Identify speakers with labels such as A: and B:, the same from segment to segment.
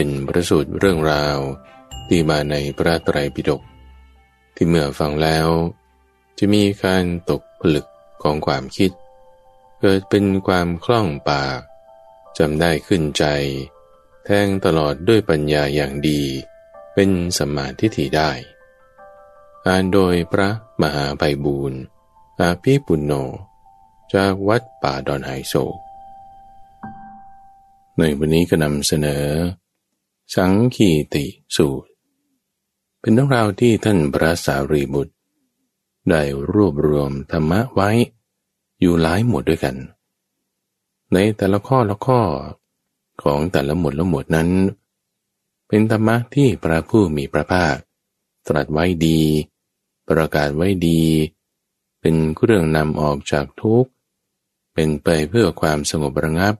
A: เป็นประสูตรเรื่องราวที่มาในพระไตรปิฎกที่เมื่อฟังแล้ว จะมีการตกผลึกของความคิด เกิดเป็นความคล่องปากจำได้ขึ้นใจ แทงตลอดด้วยปัญญาอย่างดี เป็นสมาธิถิได้อ่านโดยพระมหาไพบูรณ์อาภีปุณโญจากวัดป่าดอนไฮโซในวันนี้ก็นำเสนอ สังคีติสูตร เป็นเรื่องราวที่ท่านพระสารีบุตร ได้รวบรวมธรรมะไว้อยู่หลายหมวดด้วยกัน ในแต่ละข้อละข้อของแต่ละหมวดละหมวดนั้น เป็นธรรมะที่พระผู้มีพระภาค ตรัสไว้ดี ประกาศไว้ดี เป็นเครื่องนำออกจากทุกข์ เป็นไปเพื่อความสงบระงับ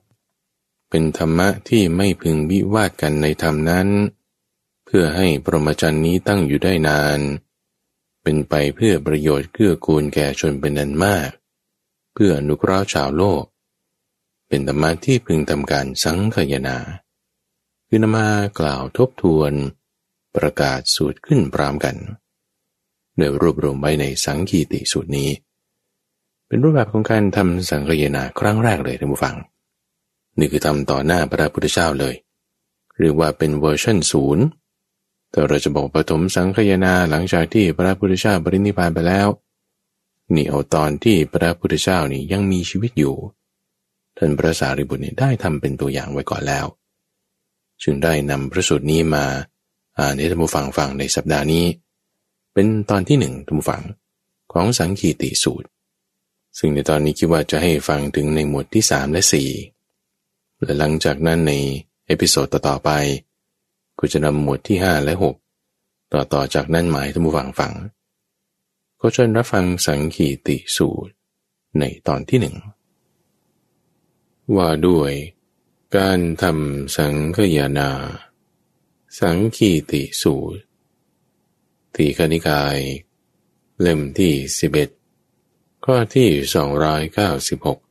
A: เป็นธรรมะที่ไม่พึงวิวาทกันในธรรมนั้น เพื่อให้ปรมจันนี้ตั้งอยู่ได้นาน เป็นไปเพื่อประโยชน์เกื้อกูลแก่ชนเป็นนันมาก เพื่ออนุเคราะห์ชาวโลก เป็นธรรมะที่พึงทำการสังขยนา คือนมากล่าวทบทวน ประกาศสูตรขึ้นพร้อมกันโดยรวบรวมไว้ในสังคีติสูตรนี้ เป็นรูปแบบของการทำสังขยนาครั้งแรกเลยท่านผู้ฟัง นี่คือทำต่อหน้าพระพุทธเจ้าเลยเรียกว่าเป็นเวอร์ชันศูนย์แต่เราจะบอกปฐมสังขยนาหลังจากที่พระพุทธเจ้าปรินิพพานไปแล้ว นี่เอาตอนที่พระพุทธเจ้านี่ยังมีชีวิตอยู่ ท่านพระสารีบุตรนี่ได้ทำเป็นตัวอย่างไว้ก่อนแล้ว จึงได้นำพระสูตรนี้มาอ่านให้ท่านผู้ฟังฟังในสัปดาห์นี้ เป็นตอนที่หนึ่งท่านผู้ฟังของสังคีติสูตร ซึ่งในตอนนี้คิดว่าจะให้ฟังถึงในหมวดที่สามและสี่ และหลังจากนั้นใน episode ต่อๆไปก็จะนำหมวดที่ 5 และ 6 ต่อต่อจากนั้นมาให้ท่านผู้ฟังฟัง ก็เชิญรับฟังสังคีติสูตรในตอนที่หนึ่งว่าด้วยการทำสังขยานา สังขีติสูตรทีคณิกาย เล่มที่ 11 ข้อที่ 296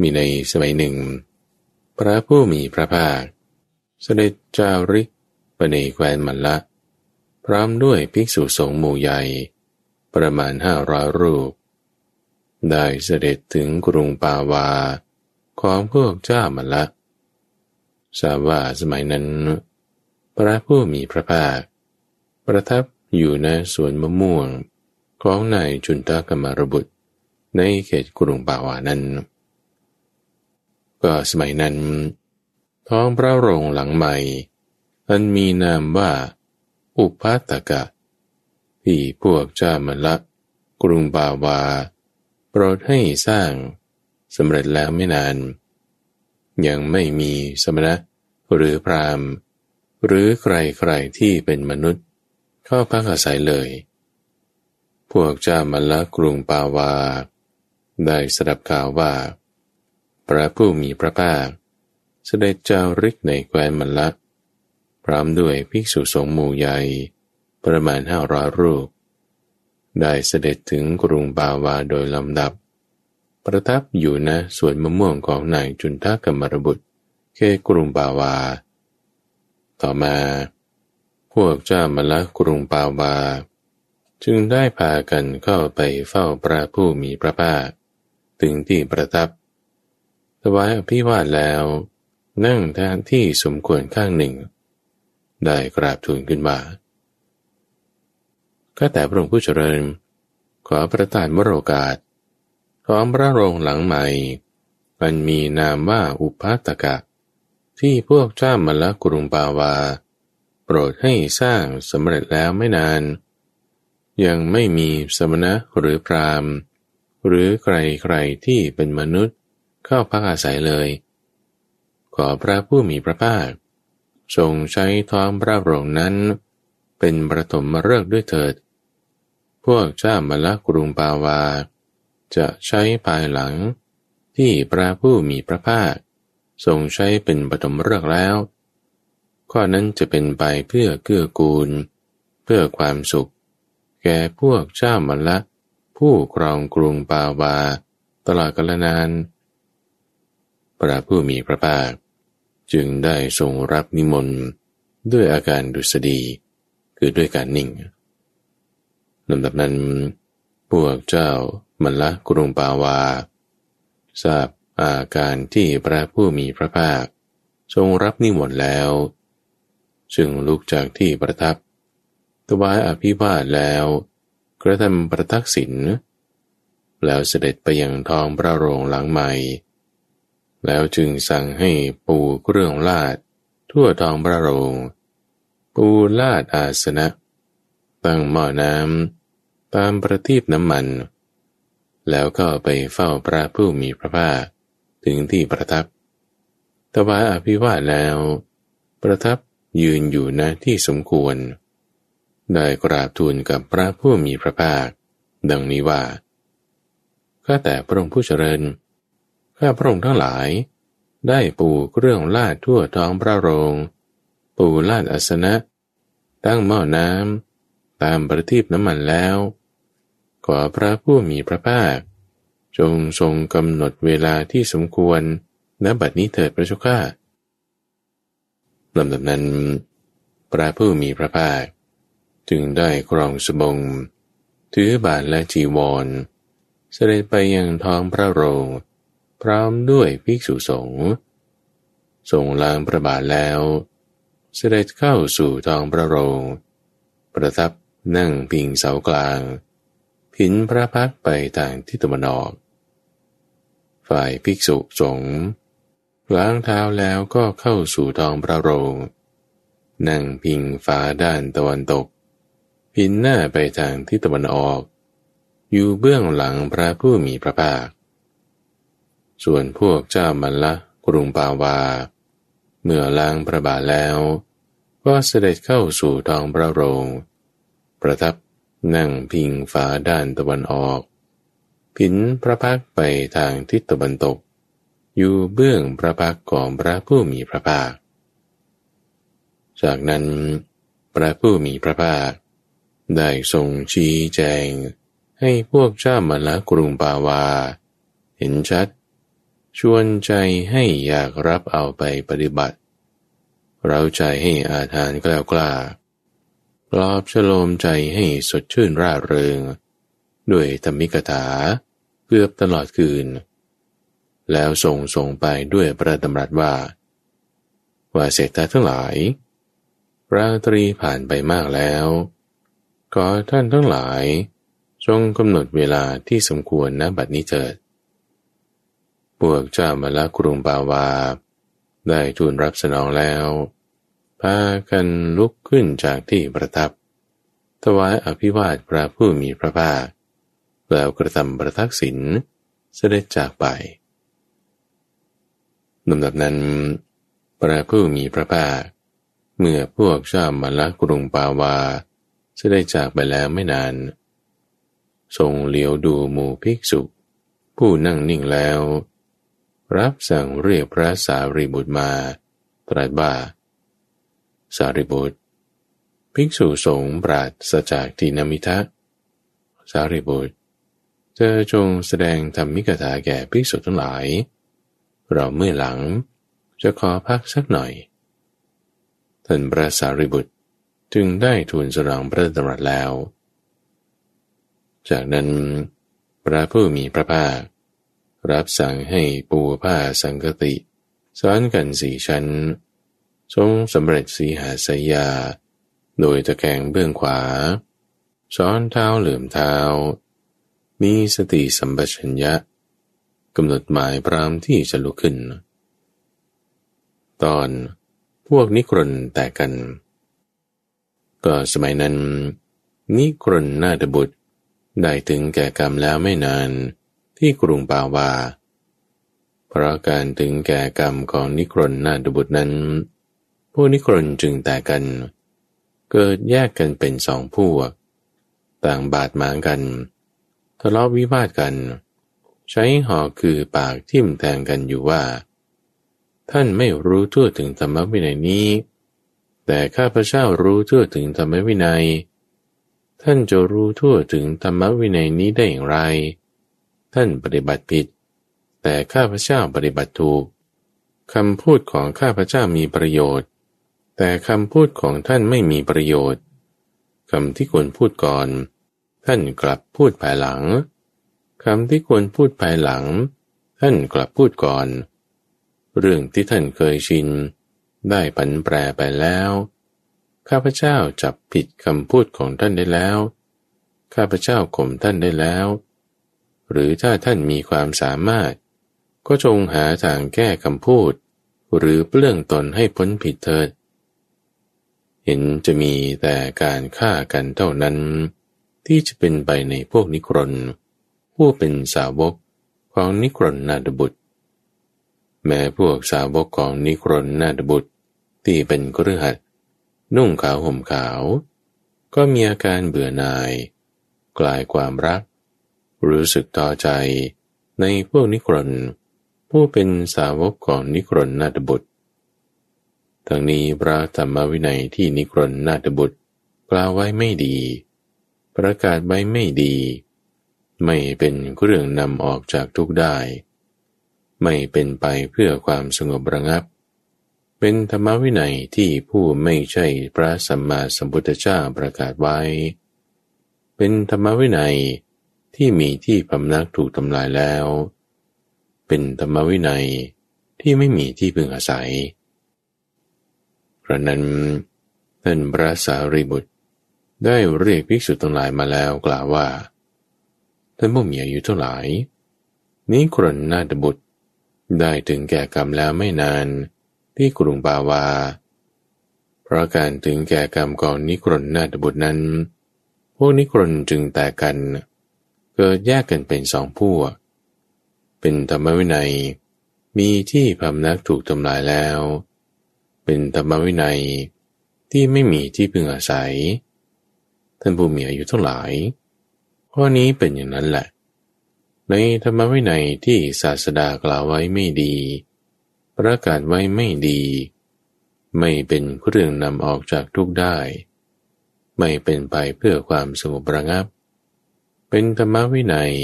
A: มีในสมัยหนึ่ง พระผู้มีพระภาค เสด็จจาริกไปในแคว้นมันละ พร้อมด้วยภิกษุสงฆ์หมู่ใหญ่ ประมาณห้าร้อยรูป ได้เสด็จถึงกรุงปาวา ของพวกเจ้ามันละทราบว่าสมัยนั้น พระผู้มีพระภาค ประทับอยู่ในสวนมะม่วงของนายจุนตากรรมรบุตรในเขตกรุงปาวานั้น ก็สมัยนั้น ท้องพระโรงหลังใหม่อันมีนามว่า อุปัตกะ ที่พวกเจ้ามละกรุงบาวา โปรดให้สร้างสำเร็จแล้วไม่นาน ยังไม่มีสมณะหรือพรามหรือใครๆที่เป็นมนุษย์ เข้าพักอาศัยเลย พวกเจ้ามละกรุงปาวา ได้สดับข่าวว่า พระผู้มีพระภาคเสด็จเจ้าริกในแคว้นมละ พร้อมด้วยภิกษุสงฆ์หมู่ใหญ่ ประมาณห้าร้อยรูป ได้เสด็จถึงกรุงบาวาโดยลำดับ ประทับอยู่ณสวนมะม่วงของนายจุนทากรรมรบุตรเขกรุงบาวา ต่อมา พวกเจ้ามาละกรุงบาวา จึงได้พากันเข้าไปเฝ้าพระผู้มีพระภาคถึงที่ประทับ ถวายอภิวาทแล้ว นั่งแทนที่สมควรข้างหนึ่ง ได้กราบทูลขึ้นว่าข้าแต่พระองค์ผู้เจริญ ขอประทานวโรกาสของพระโรงหลังใหม่ มันมีนามว่าอุปาตกะ ที่พวกเจ้ามละกรุงปาวา โปรดให้สร้างสำเร็จแล้วไม่นาน ยังไม่มีสมณะหรือพรามหรือใครๆที่เป็นมนุษย์ เข้าพักอาศัยเลย ขอพระผู้มีพระภาคทรงใช้ท้องพระโรงนั้น เป็นประถมมฤกษ์ด้วยเถิด พวกเจ้ามละกรุงปาวา จะใช้ภายหลัง ที่พระผู้มีพระภาค ทรงใช้เป็นปฐมฤกษ์แล้ว ข้อนั้นจะเป็นไปเพื่อเกื้อกูล เพื่อความสุข แก่พวกเจ้ามละผู้ครองกรุงปาวา ตลอดกาลนาน พระผู้มีพระภาค จึงได้ทรงรับนิมนต์ด้วยอาการดุษฎีคือด้วยการนิ่งลำดับนั้นพวกเจ้ามันละกรุงปาวา ทราบอาการที่พระผู้มีพระภาค ทรงรับนิมนต์แล้วจึงลุกจากที่ประทับถวายอภิวาทแล้ว กระทำประทักษิณแล้วเสด็จไปยังทองพระโรงหลังใหม่ แล้วจึงสั่งให้ปูเครื่องลาด ทั่วทองพระโรง ปูลาดอาสนะ ตั้งหม้อน้ำตามประทีปน้ำมัน แล้วก็ไปเฝ้าพระผู้มีพระภาคถึงที่ประทับถวายอภิวาทแล้ว ประทับยืนอยู่ณที่สมควร ได้กราบทูลกับพระผู้มีพระภาค ดังนี้ว่าข้าแต่พระองค์ผู้เจริญ ข้าพระองค์ทั้งหลาย ได้ปูเครื่องลาดทั่วท้องพระโรง ปูลาดอัสนะ ตั้งหม้อน้ำตามประทีปน้ำมันแล้ว ขอพระผู้มีพระภาค จงทรงกำหนดเวลาที่สมควรณบัดนี้เถิดพระเจ้าข้าลำดับนั้น พระผู้มีพระภาค จึงได้ครองสบง ถือบาทและจีวร เสด็จไปยังท้องพระโรง พร้อมด้วยภิกษุสงฆ์ทรงลางประบาทแล้ว เสด็จเข้าสู่ทองพระโรง ประทับนั่งพิงเสากลางผินพระพักไปทางทิศตะวันออก ฝ่ายภิกษุสงฆ์ล้างเท้าแล้วก็เข้าสู่ทองพระโรง นั่งพิงฟ้าด้านตะวันตก พินหน้าไปทางทิศตะวันออก อยู่เบื้องหลังพระผู้มีพระภาค ส่วนพวกเจ้ามันละกรุงปาวา เมื่อล้างพระบาทแล้ว ก็เสด็จเข้าสู่ทองพระโรง ประทับนั่งพิงฝาด้านตะวันออก ผินพระพักไปทางทิศตะวันตก อยู่เบื้องพระพักของพระผู้มีพระภาค จากนั้น พระผู้มีพระภาค ได้ทรงชี้แจง ให้พวกเจ้ามันละกรุงปาวา เห็นชัด ชวนใจให้อยากรับเอาไปปฏิบัติ เราใจให้อาทานกล้ากล้าปลอบฉโลมใจให้สดชื่นร่าเริง ด้วยธรรมิกถาเกือบตลอดคืน แล้วส่งส่งไปด้วยประดำรัสว่า ว่าเศรษฐาทั้งหลาย ราตรีผ่านไปมากแล้วก็ท่านทั้งหลายจงกำหนดเวลาที่สมควรนะบัดนี้เถิด วกเจ้ามาลกรุงปาวา ได้ทูลรับสนองแล้ว พากันลุกขึ้นจากที่ประทับ ถวายอภิวาทพระผู้มีพระภาค แล้วกระทำประทักษิณเสด็จจากไปลำดับนั้น พระผู้มีพระภาค เมื่อพวกเจ้ามาลกรุงปาวาเสด็จจากไปแล้วไม่นาน ทรงเลี้ยวดูหมู่ภิกษุ ผู้นั่งนิ่งแล้ว รับสั่งเรียกพระสารีบุตรมา ตรัสว่าสารีบุตร ภิกษุสงฆ์ปราศจากทีนามิทะสารีบุตร เธอจงแสดงธรรมิกถาแก่ภิกษุทั้งหลาย เราเมื่อหลังจะขอพักสักหน่อย ท่านพระสารีบุตรจึงได้ทูลสรองพระดำรัสแล้ว จากนั้นพระผู้มีพระภาค รับสั่งให้ปูผ้าสังกติซ้อนกันสี่ชั้น ทรงสำเร็จสีหาสยา โดยตะแคงเบื้องขวา ซ้อนเท้าเหลื่อมเท้า มีสติสัมปชัญญะกำหนดหมายพรามที่จะลุกขึ้น ตอนพวกนิครนแตกกัน ก็สมัยนั้น นิครนนาฏบุตรได้ถึงแก่กรรมแล้วไม่นาน ที่กรุงปาวา เพราะการถึงแก่กรรมของนิครนนาดบุตรนั้นพวกนิครนจึงแตกกัน เกิดแยกกันเป็นสองพวก ต่างบาดหมางกัน ทะเลาะวิวาทกัน ใช้หอกคือปากทิ่มแทงกันอยู่ว่า ท่านไม่รู้ทั่วถึงธรรมวินัยนี้ แต่ข้าพเจ้ารู้ทั่วถึงธรรมวินัยท่านจะรู้ทั่วถึงธรรมวินัยนี้ได้อย่างไร ท่านปฏิบัติผิด แต่ข้าพเจ้าปฏิบัติถูกคำพูดของข้าพเจ้ามีประโยชน์ แต่คำพูดของท่านไม่มีประโยชน์คำที่ควรพูดก่อน ท่านกลับพูดภายหลังคำที่ควรพูดภายหลัง ท่านกลับพูดก่อน เรื่องที่ท่านเคยชิน ได้ผันแปรไปแล้ว ข้าพเจ้าจับผิดคำพูดของท่านได้แล้ว ข้าพเจ้าข่มท่านได้แล้ว หรือถ้าท่านมีความสามารถ ก็จงหาทางแก้คำพูด หรือเปลื้องตนให้พ้นผิดเถิด เห็นจะมีแต่การฆ่ากันเท่านั้น ที่จะเป็นไปในพวกนิครน ผู้เป็นสาวกของนิครนนาดบุตร แม้พวกสาวกของนิครนนาดบุตรที่เป็นกฤหัสนุ่งขาวห่มขาว ก็มีอาการเบื่อหน่าย กลายความรัก รู้สึกต่อใจในพวกนิครนผู้เป็นสาวกของนิครนนาดบุตรทั้งนี้พระธรรมวินัยที่นิครนนาถบุตรกล่าวไว้ไม่ดี ประกาศไว้ไม่ดี ไม่เป็นเรื่องนำออกจากทุกได้ ไม่เป็นไปเพื่อความสงบระงับ เป็นธรรมวินัยที่ผู้ไม่ใช่พระสัมมาสัมพุทธเจ้าประกาศไว้ เป็นธรรมวินัย ที่มีที่พำนักถูกทำลายแล้ว เป็นธรรมวินัยที่ไม่มีที่พึงอาศัยพระนั้นท่านพระสารีบุตร ได้เรียกภิกษุทั้งหลายมาแล้วกล่าวว่าท่านผู้มีอายุเท่าไหร่นี้ครนนาตบุตรได้ถึงแก่กรรมแล้วไม่นานที่กรุงบาวา เพราะการถึงแก่กรรมก่อนนิครนนาตบุตรนั้น พวกนิครนจึงแตกกัน เกิดแยกกันเป็นสองพวก เป็นธรรมวินัย มีที่พำนักถูกทำลายแล้ว เป็นธรรมวินัยที่ไม่มีที่พึงอาศัย ท่านผู้มีอายุท่าไหร่ข้อนี้เป็นอย่างนั้นแหละ ในธรรมวินัยที่ศาสดากล่าวไว้ไม่ดี ประกาศไว้ไม่ดี ไม่เป็นเรื่องนำออกจากทุกได้ ไม่เป็นไปเพื่อความสงบระงับ เป็นธรรมวินัย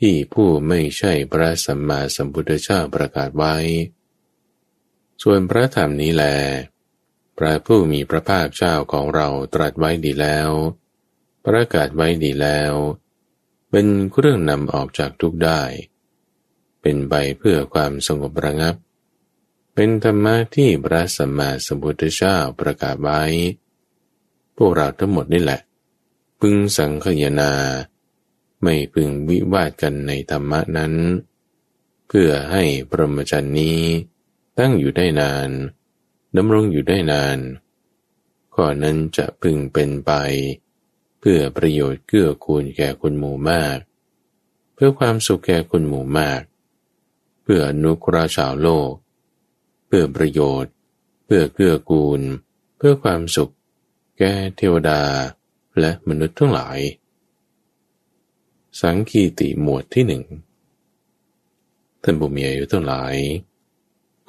A: ที่ผู้ไม่ใช่พระสัมมาสัมพุทธเจ้าประกาศไว้ ส่วนพระธรรมนี้แล พระผู้มีพระภาคเจ้าของเราตรัสไว้ดีแล้ว ประกาศไว้ดีแล้ว เป็นเครื่องนำออกจากทุกได้ เป็นใบเพื่อความสงบระงับ เป็นธรรมะที่พระสัมมาสัมพุทธเจ้าประกาศไว้ พวกเราทั้งหมดนี่แหละ พึงสังคยนา ไม่พึงวิวาทกันในธรรมะนั้น เพื่อให้ปรมจันนี้ตั้งอยู่ได้นานดำรงอยู่ได้นานข้อนั้นจะพึงเป็นไป เพื่อประโยชน์เกื้อกูลแก่คนหมู่มาก เพื่อความสุขแก่คนหมู่มาก เพื่ออนุกราชาวโลก เพื่อประโยชน์ เพื่อเกื้อกูล เพื่อความสุข แก่เทวดาและมนุษย์ทั้งหลาย สังคีติหมวดที่หนึ่งท่านบุมีอายุทั้งหลาย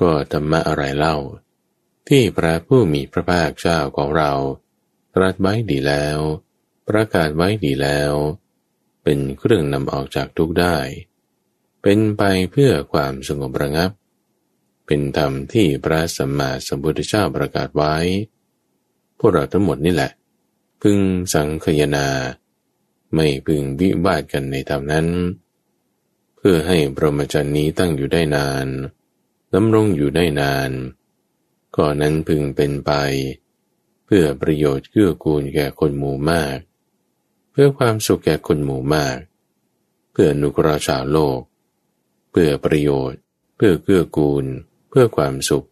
A: ก็ธรรมะอะไรเล่า ที่พระผู้มีพระภาคเจ้าของเรา ตรัสไว้ดีแล้ว ประกาศไว้ดีแล้ว เป็นเครื่องนำออกจากทุกได้ เป็นไปเพื่อความสงบระงับ เป็นธรรมที่พระสัมมาสัมพุทธเจ้าประกาศไว้ พวกเราทั้งหมดนี่แหละ พึงสังคยนา ไม่พึงวิวาทกันในธรรมนั้น เพื่อให้พรหมจรรย์นี้ตั้งอยู่ได้นานดำรงอยู่ได้นานก่อนนั้นพึงเป็นไป เพื่อประโยชน์เกื้อกูลแก่คนหมู่มาก เพื่อความสุขแก่คนหมู่มาก เพื่อนุกราชาโลก เพื่อประโยชน์ เพื่อเกื้อกูล เพื่อความสุข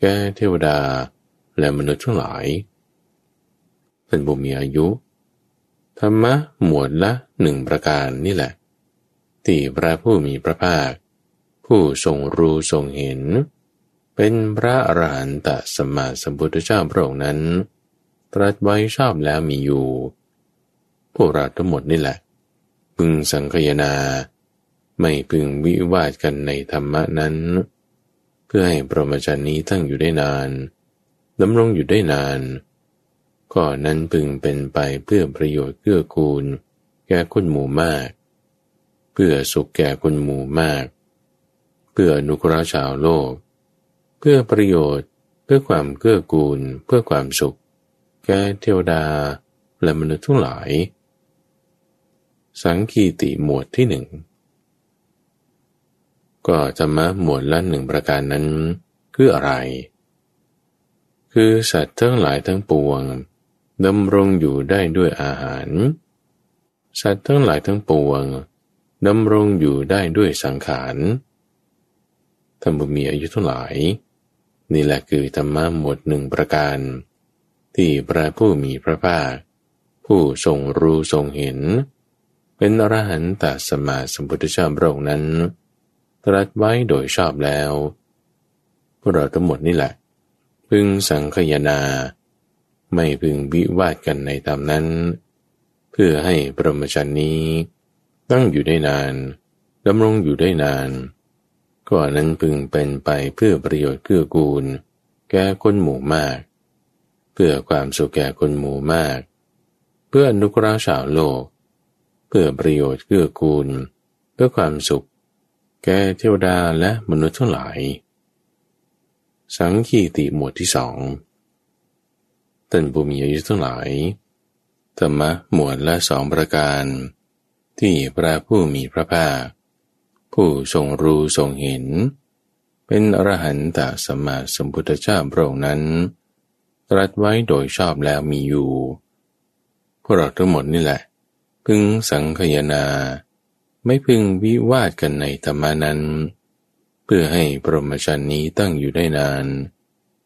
A: แก่เทวดาและมนุษย์ทั้งหลายเป็นบุมีอายุ ธรรมะหมวดละหนึ่งประการนี่แหละที่พระผู้มีพระภาค ผู้ทรงรู้ทรงเห็น เป็นพระอรหันตสัมมาสัมพุทธเจ้าพระองค์นั้น ตรัสไว้ชอบแล้วมีอยู่ พวกเราทั้งหมดนี่แหละ พึงสังคยนา ไม่พึงวิวาทกันในธรรมะนั้น เพื่อให้พรหมจรรย์นี้ตั้งอยู่ได้นานดำรงอยู่ได้นาน ก็นั้นพึงเป็นไปเพื่อประโยชน์เกื้อกูล แก่คนหมู่มาก เพื่อสุขแก่คนหมู่มาก เพื่ออนุกราชาวโลก เพื่อประโยชน์เพื่อความเกื้อกูล เพื่อความสุข แก่เทวดาและมนุษย์ทั้งหลาย สังคีติหมวดที่หนึ่งก็ธรรมะหมวดละหนึ่งประการนั้นคืออะไร คือสัตว์ทั้งหลายทั้งปวง ดำรงอยู่ได้ด้วยอาหาร สัตว์ทั้งหลายทั้งปวงดำรงอยู่ได้ด้วยสังขารท่านบุมีอายุทั้งหลาย นี่แหละคือธรรมะหมดหนึ่งประการ ที่พระผู้มีพระภาค ผู้ทรงรู้ทรงเห็น เป็นอรหันตสมาสมพุทธเจ้าพระองค์นั้น ตรัสไว้โดยชอบแล้วพวกเราทั้งหมดนี่แหละ พึงสังคยนา ไม่พึงวิวาทกันในตามนั้น เพื่อให้ปรมจันนี้ ตั้งอยู่ได้นานดำรงอยู่ได้นานก็นั้นพึงเป็นไปเพื่อประโยชน์เกื้อกูล แก่คนหมู่มาก เพื่อความสุขแก่คนหมู่มาก เพื่ออนุกราชาวโลก เพื่อประโยชน์เกื้อกูล เพื่อความสุข แก่เทวดาและมนุษย์ทั้งหลาย สังคีติหมวดที่สอง ท่านผู้มีอายุทั้งหลาย ธรรมะหมวดละสองประการ ที่พระผู้มีพระภาค ผู้ทรงรู้ทรงเห็น เป็นอรหันตสัมมาสัมพุทธเจ้าพระองค์นั้น ตรัสไว้โดยชอบแล้วมีอยู่ พวกเราทั้งหมดนี่แหละ พึงสังคยนา ไม่พึงวิวาทกันในธรรมานั้น เพื่อให้พรหมจรรย์นี้ตั้งอยู่ได้นาน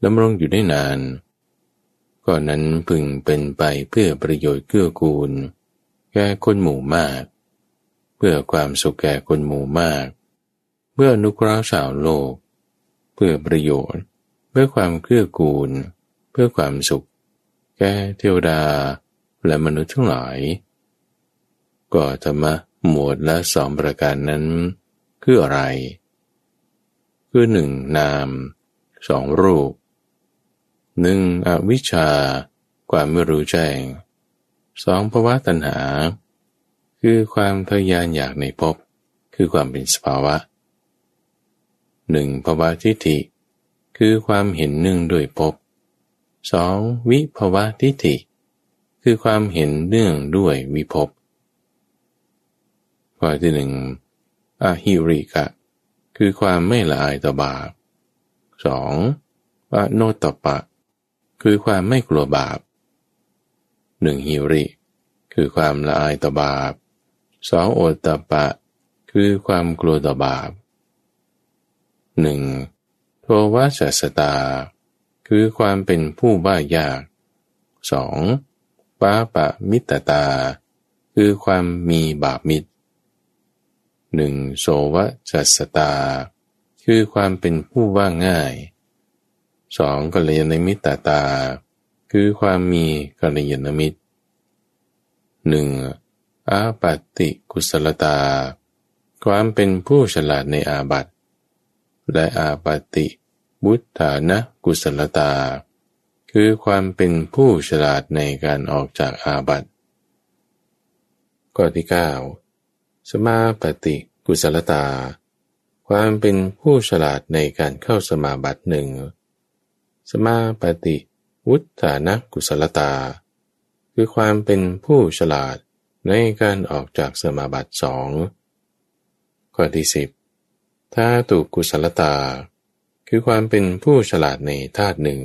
A: ดำรงอยู่ได้นาน ก็นั้นพึงเป็นไปเพื่อประโยชน์เกื้อกูล แก่คนหมู่มาก เพื่อความสุขแก่คนหมู่มาก เพื่อนุกราชาวโลก เพื่อประโยชน์ เพื่อความเกื้อกูล เพื่อความสุข แก่เทวดาและมนุษย์ทั้งหลาย ก็ธรรมะหมวดละสองประการนั้น คืออะไร คือหนึ่งนามสองรูป หนึ่งอวิชชาความไม่รู้แจ้งสองภาวะตัณหา คือความทยานอยากในภพคือความเป็นสภาวะหนึ่งภาวะทิฏฐิ คือความเห็นหนึ่งด้วยภพสองวิภาวะทิฏฐิ คือความเห็นเนื่องด้วยวิภพข้อที่หนึ่งอหิริกะ คือความไม่ละอายต่อบาปสองอโนตปะ คือความไม่กลัวบาปหนึ่งฮิริ คือความละอายต่อบาปสองโอตปะ คือความกลัวต่อบาปหนึ่งโทวัชสตา คือความเป็นผู้บ้ายากสองปาปะมิตตา คือความมีบาปมิตรหนึ่งโสวจัสตา คือความเป็นผู้ว่าง่าย สองกัลยาณมิตรตา คือความมีกัลยาณมิตรหนึ่งอาปัติกุศลตา ความเป็นผู้ฉลาดในอาบัตและอาปัติบุตฐานะกุศลตา คือความเป็นผู้ฉลาดในการออกจากอาบัตข้อที่เก้าสมาปฏิกุศลตา ความเป็นผู้ฉลาดในการเข้าสมาบัติหนึ่ง สมาปฏิวุฒานักกุศลตา คือความเป็นผู้ฉลาดในการออกจากสมาบัติสองข้อที่สิบธาตุกุศลตา คือความเป็นผู้ฉลาดในธาตุหนึ่ง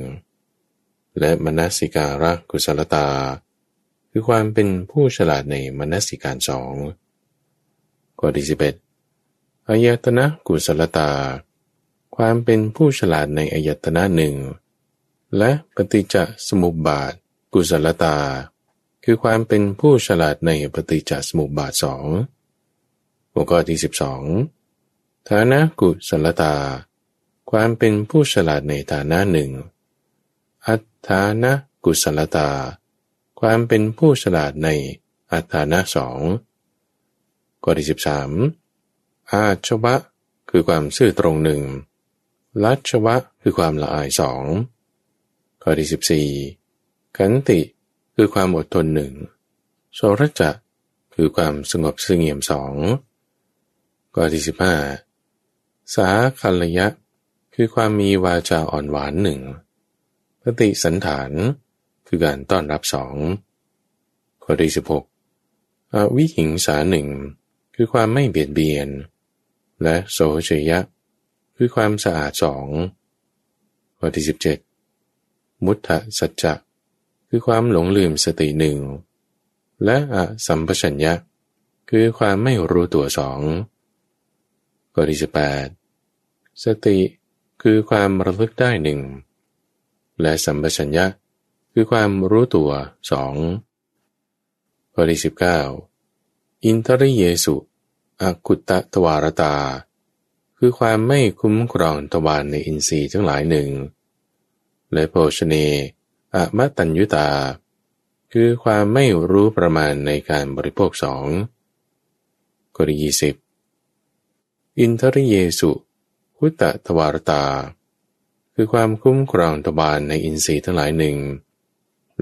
A: และมนสิการะกุศลตา คือความเป็นผู้ฉลาดในมนสิการสองข้อที่สิบเอ็ดอายตนะกุศลตา ความเป็นผู้ฉลาดในอายตนะหนึ่ง และปฏิจจสมุปบาท กุศลตา คือความเป็นผู้ฉลาดในปฏิจจสมุปบาทสองหัวข้อที่สิบสองฐานะกุศลตา ความเป็นผู้ฉลาดในฐานะหนึ่ง อัตฐานะกุศลตา ความเป็นผู้ฉลาดในอัตฐานะสองข้อที่สิบสามอาชวะคือความซื่อตรงหนึ่งลัชวะคือความละอายสอง ข้อที่สิบสี่ขันติคือความอดทนหนึ่งโสรจะคือความสงบเสงเงียมสองข้อที่สิบห้าสาคัลยะ คือความมีวาจาอ่อนหวานหนึ่งปฏิสันฐาน คือการต้อนรับสองข้อที่สิบหกอวิหิงสาหนึ่งคือความไม่เบียดเบียน และโสเชยะ คือความสะอาดสองข้อที่สิบเจ็ด มุตตะสัจจะคือความหลงลืมสติหนึ่ง และอสัมปชัญญะ คือความไม่รู้ตัวสองข้อที่สิบแปดสติคือความระลึกได้หนึ่ง และสัมปชัญญะ คือความรู้ตัวสองข้อที่สิบเก้าอินทริเยสุอากุตตะทวารตา คือความไม่คุ้มครองทวารในอินทรีย์ทั้งหลายหนึ่ง และโภชเนอะมะตัญยุตา คือความไม่รู้ประมาณในการบริโภคสองกรยีสิบอินทริเยสุพุตตะทวารตา คือความคุ้มครองทวารในอินทรีย์ทั้งหลายหนึ่ง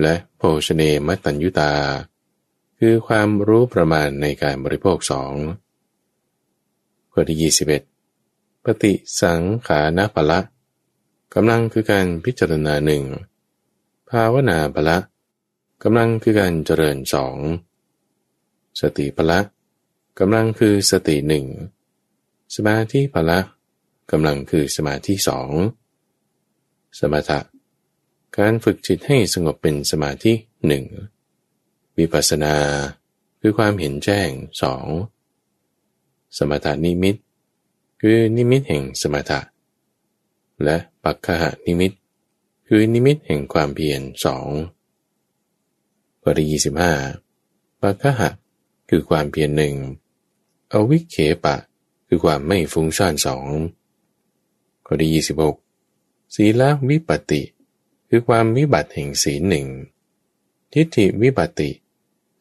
A: และโภชเนมตัญยุตา คือความรู้ประมาณในการบริโภคสองข้อที่ยี่สิบเอ็ดปฏิสังขานาภละ กำลังคือการพิจารณาหนึ่ง ภาวนาภละกำลังคือการเจริญสอง สติภละกำลังคือสติหนึ่ง สมาธิภละกำลังคือสมาธิสอง สมถะ การฝึกจิตให้สงบเป็นสมาธิหนึ่ง วิปัสสนาคือความเห็นแจ้งสอง สมถานิมิต คือนิมิตแห่งสมถะ และปักขะนิมิต คือนิมิตแห่งความเพียรสองปริยี่สิบห้าปักขะคือความเพียรหนึ่งอวิเคปะ คือความไม่ฟุ้งซ่านสองข้อที่ยี่สิบหกศีลวิปติ คือความวิบัติแห่งศีลหนึ่งทิฏฐิวิบัติ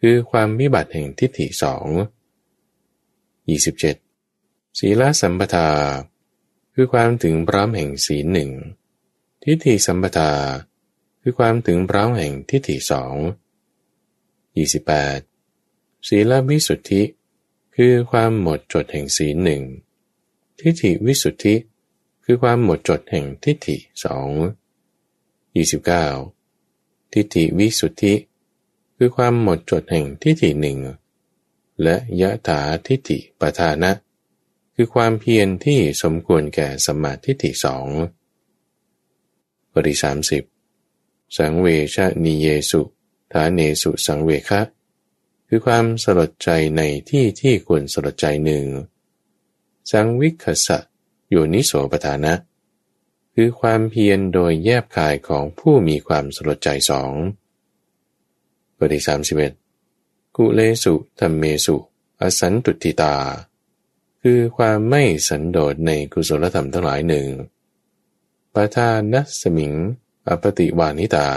A: คือความวิบัติแห่งทิฏฐิสองยี่สิบเจ็ดศีลสัมปทา คือความถึงพร้อมแห่งศีลหนึ่งทิฏฐิสัมปทา คือความถึงพร้อมแห่งทิฏฐิสองยี่สิบแปดศีลวิสุทธิ คือความหมดจดแห่งศีลหนึ่งทิฏฐิวิสุทธิ คือความหมดจดแห่งทิฏฐิสองยี่สิบเก้าทิฏฐิวิสุทธิ คือความหมดจดแห่งทิฏฐิหนึ่งและยะถาทิฏฐิปทานะ คือความเพียรที่สมควรแก่สมาทิฏฐิสองบริสามสิบสังเวชนิเยสุฐานเนสุสังเวคะ คือความสลดใจในที่ที่ควรสลดใจหนึ่ง สังวิคสะโยนิโสปทานะ คือความเพียรโดยแยบคายของผู้มีความสลดใจสองข้อที่สามสิบเอ็ดกุเลสุธรรมเมสุ อสันตุติตา คือความไม่สันโดษในกุศลธรรมทั้งหลายหนึ่งปทานัสมิง อปติวานิตา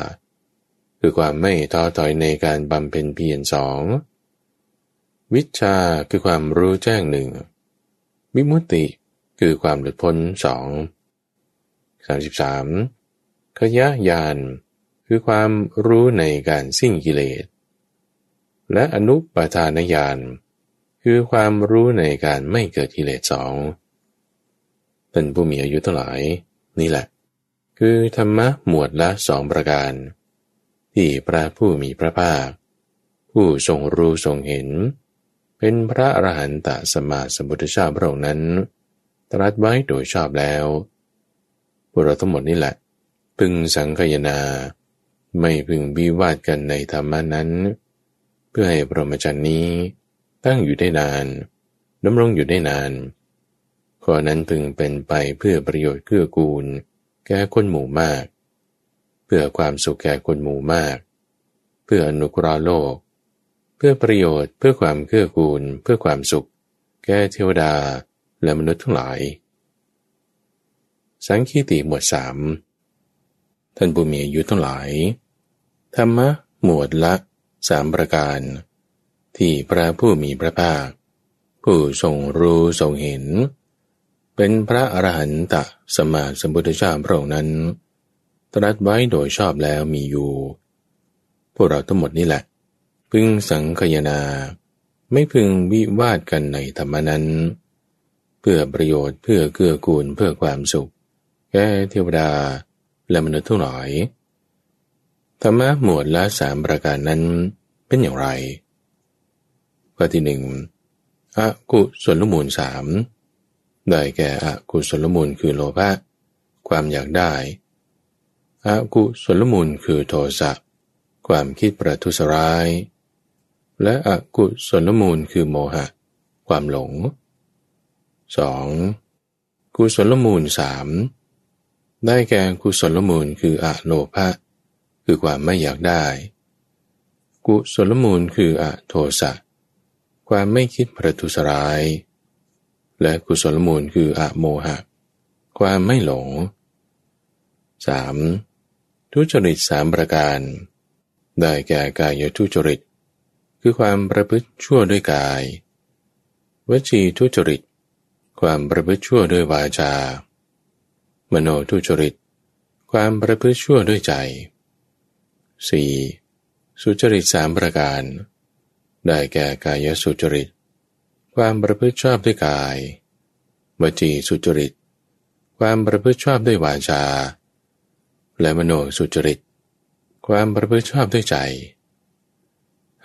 A: คือความไม่ท้อถอยในการบำเพ็ญเพียรสอง วิชาคือความรู้แจ้งหนึ่งวิมุตติคือความหลุดพ้นสองสามสิบสามขยะยาน คือความรู้ในการสิ้นกิเลส และอนุปทานญาณ คือความรู้ในการไม่เกิดกิเลสสองท่านผู้มีอายุทั้งหลาย นี่แหละ คือธรรมะหมวดละสองประการ ที่พระผู้มีพระภาค ผู้ทรงรู้ทรงเห็น เป็นพระอรหันตสมมาสมุทธเจ้าพระองค์นั้น ตรัสไว้โดยชอบแล้วพวกเราทั้งหมดนี่แหละ พึงสังคยนา ไม่พึงวิวาทกันในธรรมานั้น เพื่อให้พรหมจรรย์นี้ ตั้งอยู่ได้นานดำรงอยู่ได้นาน ข้อนั้นพึงเป็นไปเพื่อประโยชน์เกื้อกูล แก่คนหมู่มาก เพื่อความสุขแก่คนหมู่มาก เพื่ออนุกราโลก เพื่อประโยชน์เพื่อความเกื้อกูล เพื่อความสุข แก่เทวดาและมนุษย์ทั้งหลาย สังคีติหมวดสามท่านผู้มีอายุทั้งหลาย ธรรมะหมวดละสามประการ ที่พระผู้มีพระภาค ผู้ทรงรู้ทรงเห็น เป็นพระอรหันตสมมาสมพุทธเจ้าพระองค์นั้น ตรัสไว้โดยชอบแล้วมีอยู่ พวกเราทั้งหมดนี่แหละ พึงสังคยนา ไม่พึงวิวาดกันในธรรมนั้น เพื่อประโยชน์เพื่อเกื้อกูลเพื่อความสุข แก่เทวดาและมนุษย์ทั้งหลายธรรมะหมวดละสามประการนั้นเป็นอย่างไร ข้อที่หนึ่งอะกุศลมูลสามได้แก่อะกุศลมูลคือโลภะความอยากได้อะกุศลมูลคือโทสะความคิดประทุษร้าย และอะกุศลมูลคือโมหะ ความหลง 2. กุศลมูลสามได้แก่กุศลมูลคืออะโลภะคือความไม่อยากได้ กุศลมูลคืออะโทสะ ความไม่คิดประทุษร้าย และกุศลมูลคืออะโมหะ ความไม่หลง 3. ทุจริตสามประการ ได้แก่กายทุจริต คือความประพฤติชั่วด้วยกาย วจีทุจริต ความประพฤติชั่วด้วยวาจา มโนทุจริต ความประพฤติชั่วด้วยใจ 4. สุจริตสามประการ ได้แก่กายสุจริต ความประพฤติชอบด้วยกาย วจีสุจริต ความประพฤติชอบด้วยวาจา และมโนสุจริต ความประพฤติชอบด้วยใจ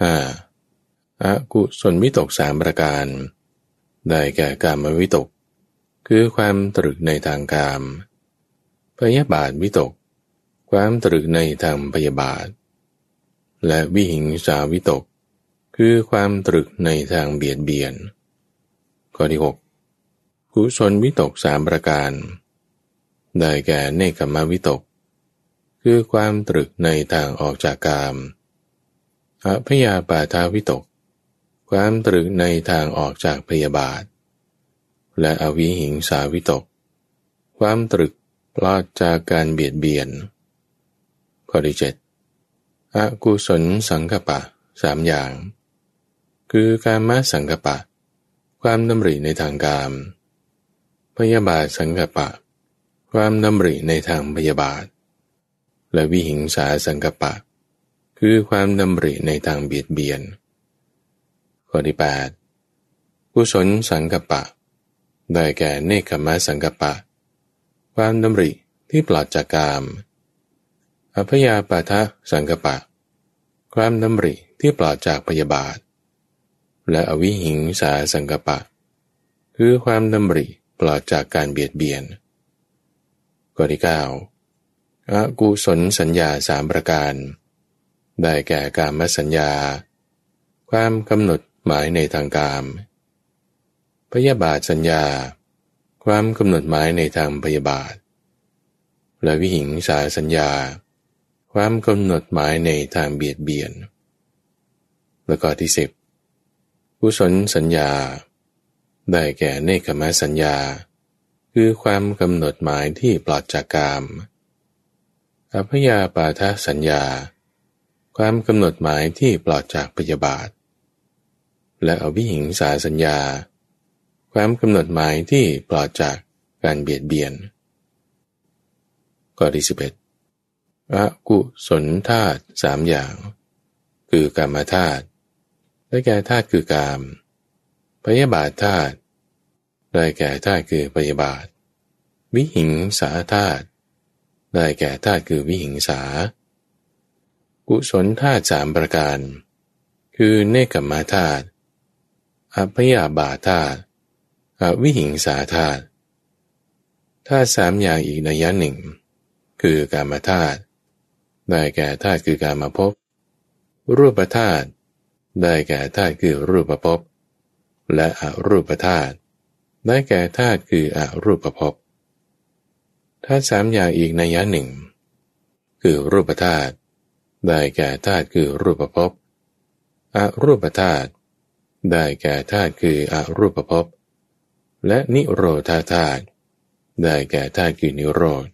A: 5. อากุศลวิตกสามประการ ได้แก่กามวิตก คือความตรึกในทางกามพยาบาทวิตก ความตรึกในทางพยาบาท และวิหิงสาวิตก คือความตรึกในทางเบียดเบียน ข้อที่ 6 กุศลวิตกสามประการ ได้แก่เนคขมวิตก คือความตรึกในทางออกจากกามอพยาบาทาวิตก ความตรึกในทางออกจากพยาบาท และอวิหิงสาวิตก ความตรึกปลอดจากการเบียดเบียน ข้อที่เจ็ดอกุศลสังกปะสามอย่าง คือการมาสังกปะ ความดำริในทางกาม พยาบาทสังกปะ ความดำริในทางพยาบาท และวิหิงสาสังกปะ คือความดำริในทางเบียดเบียนข้อที่แปดกุศลสังกปะ ได้แก่เนคขมาสังกปะ ความดำริที่ปลอดจากกาม อภยาปาทะสังกปะ ความดำริที่ปลอดจากพยาบาท และอวิหิงสาสังกปะ คือความดำริปลอดจากการเบียดเบียนข้อที่เก้าอากุศลสัญญาสามประการ ได้แก่การมสัญญา ความกำหนดหมายในทางการพยาบาทสัญญา ความกำหนดหมายในทางพยาบาท และวิหิงสาสัญญา ความกำหนดหมายในทางเบียดเบียน แล้วก็ที่สิบ กุศลสัญญา ได้แก่เนคขมสัญญา คือความกำหนดหมายที่ปลอดจากกามอภยาปาทสัญญา ความกำหนดหมายที่ปลอดจากพยาบาท และอวิหิงสาสัญญา ความกำหนดหมายที่ปลอดจากการเบียดเบียนข้อที่สิบเอ็ดอกุศลธาตุสามอย่าง คือกรรมธาตุ ได้แก่ธาตุคือกาม พยาบาทธาตุได้แก่ธาตุคือพยาบาท วิหิงสาธาตุได้แก่ธาตุคือวิหิงสา กุศลธาตุสามประการ คือเนกขมาธาตุอภยาบาทธาตุอวิหิงสาธาตุธาตุสามอย่างอีกในยะหนึ่ง คือการมาธาตุได้แก่ธาตุคือการมาพบรูปธาตุ ได้แก่ธาตุคือรูปภพและอรูปธาตุได้แก่ธาตุคืออรูปภพธาตุสามอย่างอีกในยะหนึ่ง คือรูปธาตุได้แก่ธาตุคือรูปภพอรูปธาตุได้แก่ธาตุคืออรูปภพและนิโรธาธาตุได้แก่ธาตุคือนิโรธ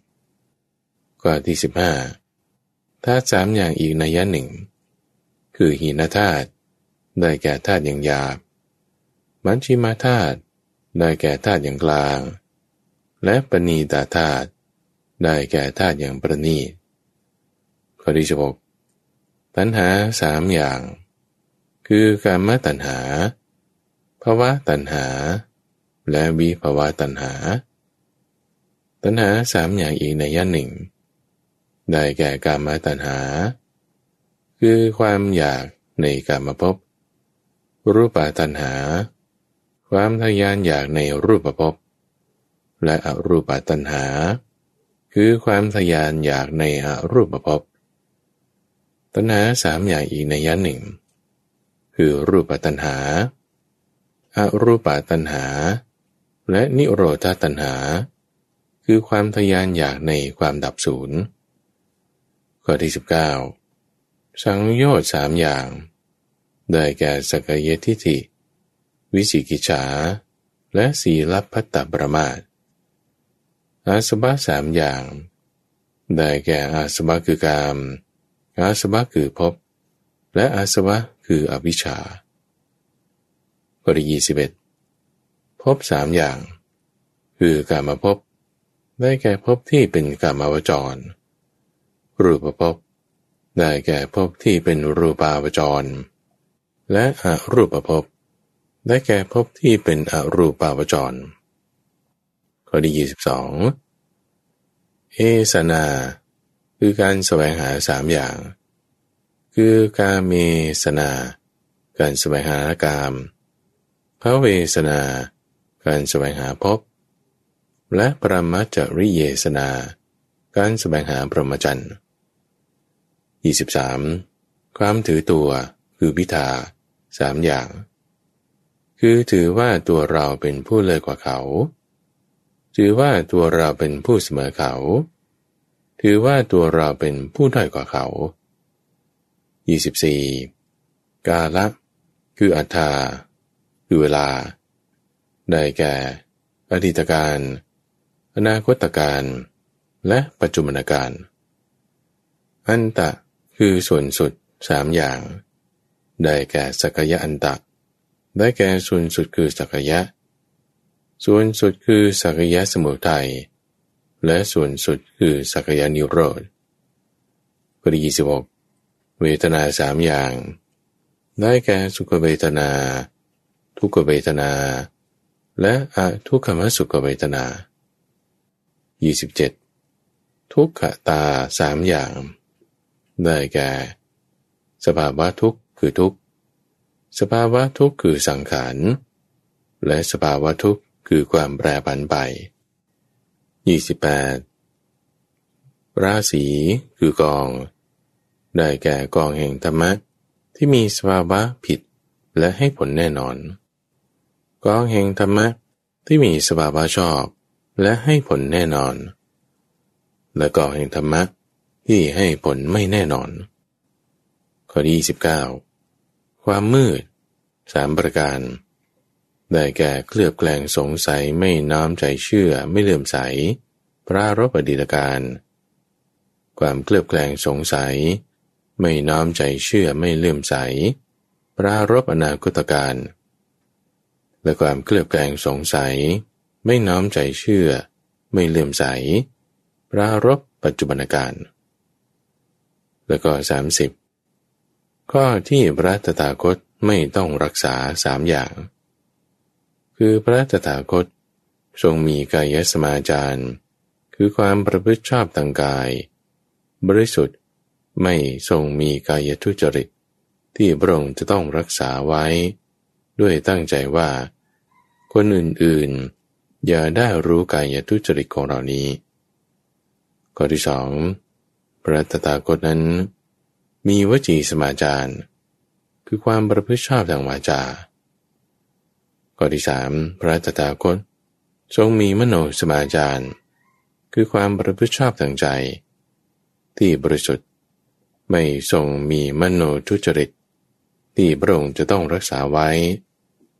A: ข้อที่สิบห้าธาตุสามอย่างอีกในยะหนึ่ง คือหินธาตุ ได้แก่ธาตุอย่างหยาบ มัญชิมาธาตุได้แก่ธาตุอย่างกลาง และปณีตาธาตุได้แก่ธาตุอย่างประณีตข้อที่สิบหกตัณหาสามอย่าง คือการมตัณหาภาวะตัณหา และวิภาวะตัณหา ตัณหาสามอย่างอีกในย่านหนึ่ง ได้แก่การมตัณหา คือความอยากในการมาพบ รูปตัณหา ความทยานอยากในรูปภพและอรูปตัณหา คือความทยานอยากในอรูปภพตัณหาสามอย่างอีกในยันหนึ่ง คือรูปตัณหาอารูปตัณหา และนิโรธาตัณหา คือความทยานอยากในความดับศูนย์ข้อที่สิบเก้าสังโยชน์สามอย่าง ได้แก่สกยทิฏฐิ วิสิกิจฉา และสีลับพัตตปรมาทอาสบะสามอย่าง ได้แก่อาสบะคือกาม อาสวะคือภพ และอาสวะคืออวิชชาบริยีสิบเอ็ดภพสามอย่าง คือการมาพบได้แก่ภพที่เป็นกามาวจร รูปภพ ได้แก่ภพที่เป็นรูปาวจร และอรูปภพได้แก่ภพที่เป็นอรูปาวจร ข้อที่ยี่สิบสองเอสนา คือการแสวงหาสามอย่าง คือกาเมสนา การแสวงหากามพระเวสนา การแสวงหาภพ และปรมัจจริเยสนา การแสวงหาพรหมจรรย์ 23 ความถือตัวคือพิธา สามอย่าง คือถือว่าตัวเราเป็นผู้เลิศกว่าเขา ถือว่าตัวเราเป็นผู้เสมอเขา ถือว่าตัวเราเป็นผู้ด้อยกว่าเขา 24. กาละคืออัตตาคือเวลา ได้แก่ อดีตการ อนาคตการ และปัจจุบันการ อันตะคือส่วนสุดสามอย่าง ได้แก่สักยะอันตะ ได้แก่ส่วนสุดคือสักยะ ส่วนสุดคือสักยะสมุทัย และส่วนสุดคือสักยานิโรธปริยีสิบกเวทนาสามอย่าง ได้แก่สุขเวทนา ทุกขเวทนา และอทุกขมสุขเวทนา 27 ทุกขตาสามอย่าง ได้แก่ สภาวะทุกข คือทุกข์ สภาวะทุกข์คือสังขาร และสภาวะทุกข์คือความแปรผันไป 28 ราศีคือกอง ได้แก่กองแห่งธรรมะที่มีสภาวะผิดและให้ผลแน่นอน กองแห่งธรรมะที่มีสภาวะชอบและให้ผลแน่นอน และกองแห่งธรรมะที่ให้ผลไม่แน่นอนข้อที่29 ความมืดสามประการ ได้แก่เคลือบแกลงสงสัยไม่น้อมใจเชื่อไม่เลื่อมใส พระรบอดีตการ ความเคลือบแกลงสงสัย ไม่น้อมใจเชื่อไม่เลื่อมใส พระรบอนาคตการ และความเคลือบแกลงสงสัย ไม่น้อมใจเชื่อ ไม่เลื่อมใส พระรบปัจจุบันการ แล้วก็สามสิบ ข้อที่พระตถาคตไม่ต้องรักษาสามอย่าง คือพระตถาคตทรงมีกายสมาจารคือความประพฤติชอบทางกาย บริสุทธิ์ไม่ทรงมีกายทุจริต ที่พระองค์จะต้องรักษาไว้ ด้วยตั้งใจว่า คนอื่นๆ อย่าได้รู้กายทุจริตของเรานี้ข้อที่สองพระตถาคตนั้น มีวจีสมาจารคือความประพฤติชอบทางวาจา ข้อที่สามพระตถาคตทรงมีมโนสมาจารคือความประพฤติชอบทางใจ ที่บริสุทธิ์ไม่ทรงมีมโนทุจริต ที่พระองค์จะต้องรักษาไว้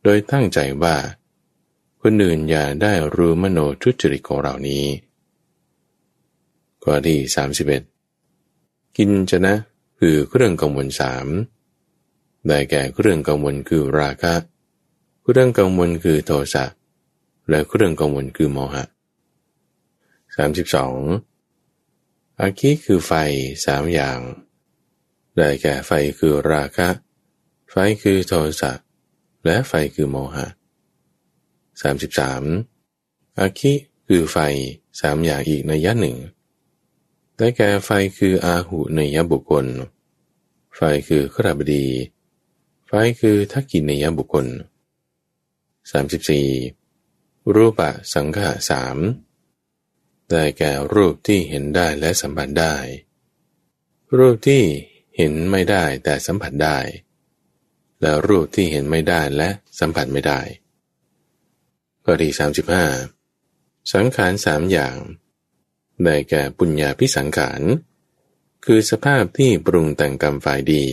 A: โดยตั้งใจว่า คนอื่นอย่าได้รู้มโนทุจริตของเรานี้ ข้อที่สามสิบเอ็ดกินจะนะ คือเครื่องกังวลสามได้แก่เครื่องกังวลคือราคะ เครื่องกังวลคือโทสะ และเครื่องกังวลคือโมหะสามสิบสองอาคีคือไฟสามอย่าง ได้แก่ไฟคือราคะ ไฟคือโทสะ และไฟคือโมหะสามสิบสามอาคิคือไฟสามอย่างอีกในยะหนึ่ง ได้แก่ไฟคืออาหุในยบุคคล ไฟคือขราบดี ไฟคือทักกินในยบุคคลสามสิบสี่รูปะสังขะสามได้แก่รูปที่เห็นได้และสัมผัสได้ รูปที่เห็นไม่ได้แต่สัมผัสได้ และรูปที่เห็นไม่ได้และสัมผัสไม่ได้ข้อที่สามสิบห้าสังขารสามอย่าง ได้แก่ปุญญาพิสังขาร คือสภาพที่ปรุงแต่งกรรมฝ่ายดี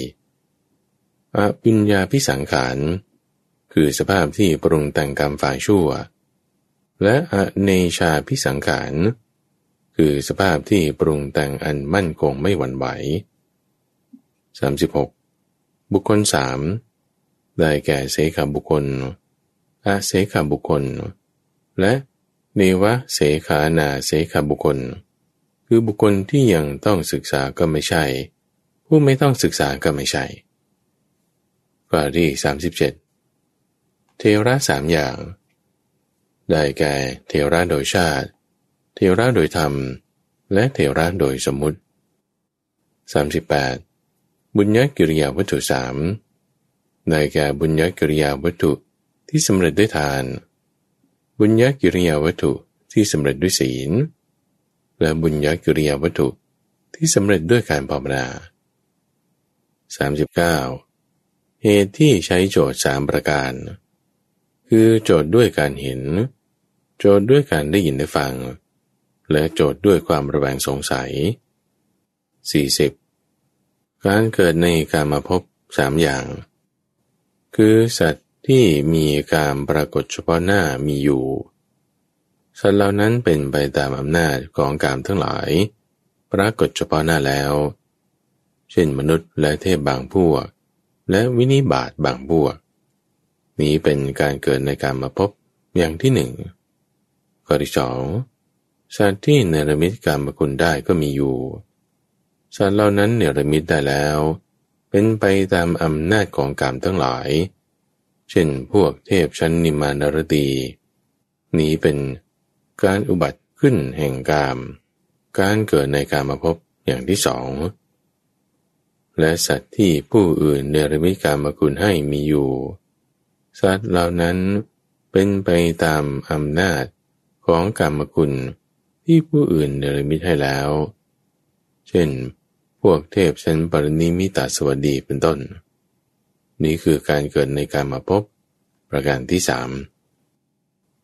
A: อปุญญาพิสังขาร คือสภาพที่ปรุงแต่งกรรมฝ่ายชั่ว และอเนชาพิสังขาร คือสภาพที่ปรุงแต่งอันมั่นคงไม่หวั่นไหว 36. บุคคลสามได้แก่เสขาบุคคลอาเสขาบุคคล และ เนวะเสขานาเสขาบุคคล คือบุคคลที่ยังต้องศึกษาก็ไม่ใช่ ผู้ไม่ต้องศึกษาก็ไม่ใช่ข้อที่37เทระสามอย่าง ได้แก่เทระโดยชาติ เทระโดยธรรม และเทระโดยสมมุติ 38. บุญญกิริยาวัตถุสามได้แก่บุญญกิริยาวัตถุที่สำเร็จด้วยทาน บุญญกิริยาวัตถุที่สำเร็จด้วยศีล และบุญญกิริยาวัตถุที่สำเร็จด้วยการภาวนา 39. เหตุที่ใช้โจทย์สามประการ คือโจทย์ด้วยการเห็น โจทย์ด้วยการได้ยินได้ฟัง และโจทย์ด้วยความระแวงสงสัย 40. การเกิดในการมาพบสามอย่าง คือสัต ที่มีการปรากฏเฉพาะหน้ามีอยู่ สัตว์เหล่านั้นเป็นไปตามอำนาจของกามทั้งหลาย ปรากฏเฉพาะหน้าแล้ว เช่นมนุษย์และเทพบางพวก และวินิบาตบางพวก นี้เป็นการเกิดในการมาพบอย่างที่หนึ่งข้อที่สองสัตว์ที่เนรมิตกรรมคุณได้ก็มีอยู่ สัตว์เหล่านั้นเนรมิตได้แล้ว เป็นไปตามอำนาจของกรรมทั้งหลาย เช่นพวกเทพชั้นนิมานรตี นี้เป็นการอุบัติขึ้นแห่งกรรมการเกิดในการมาพบอย่างที่สอง และสัตว์ที่ผู้อื่นเนรมิตกรรมคุณให้มีอยู่ สัตว์เหล่านั้นเป็นไปตามอำนาจของกรรมคุณที่ผู้อื่นเนรมิตให้แล้ว เช่น พวกเทพชั้นปรินิมิตาสวัสดีเป็นต้น นี่คือการเกิดในการมาพบประการที่สาม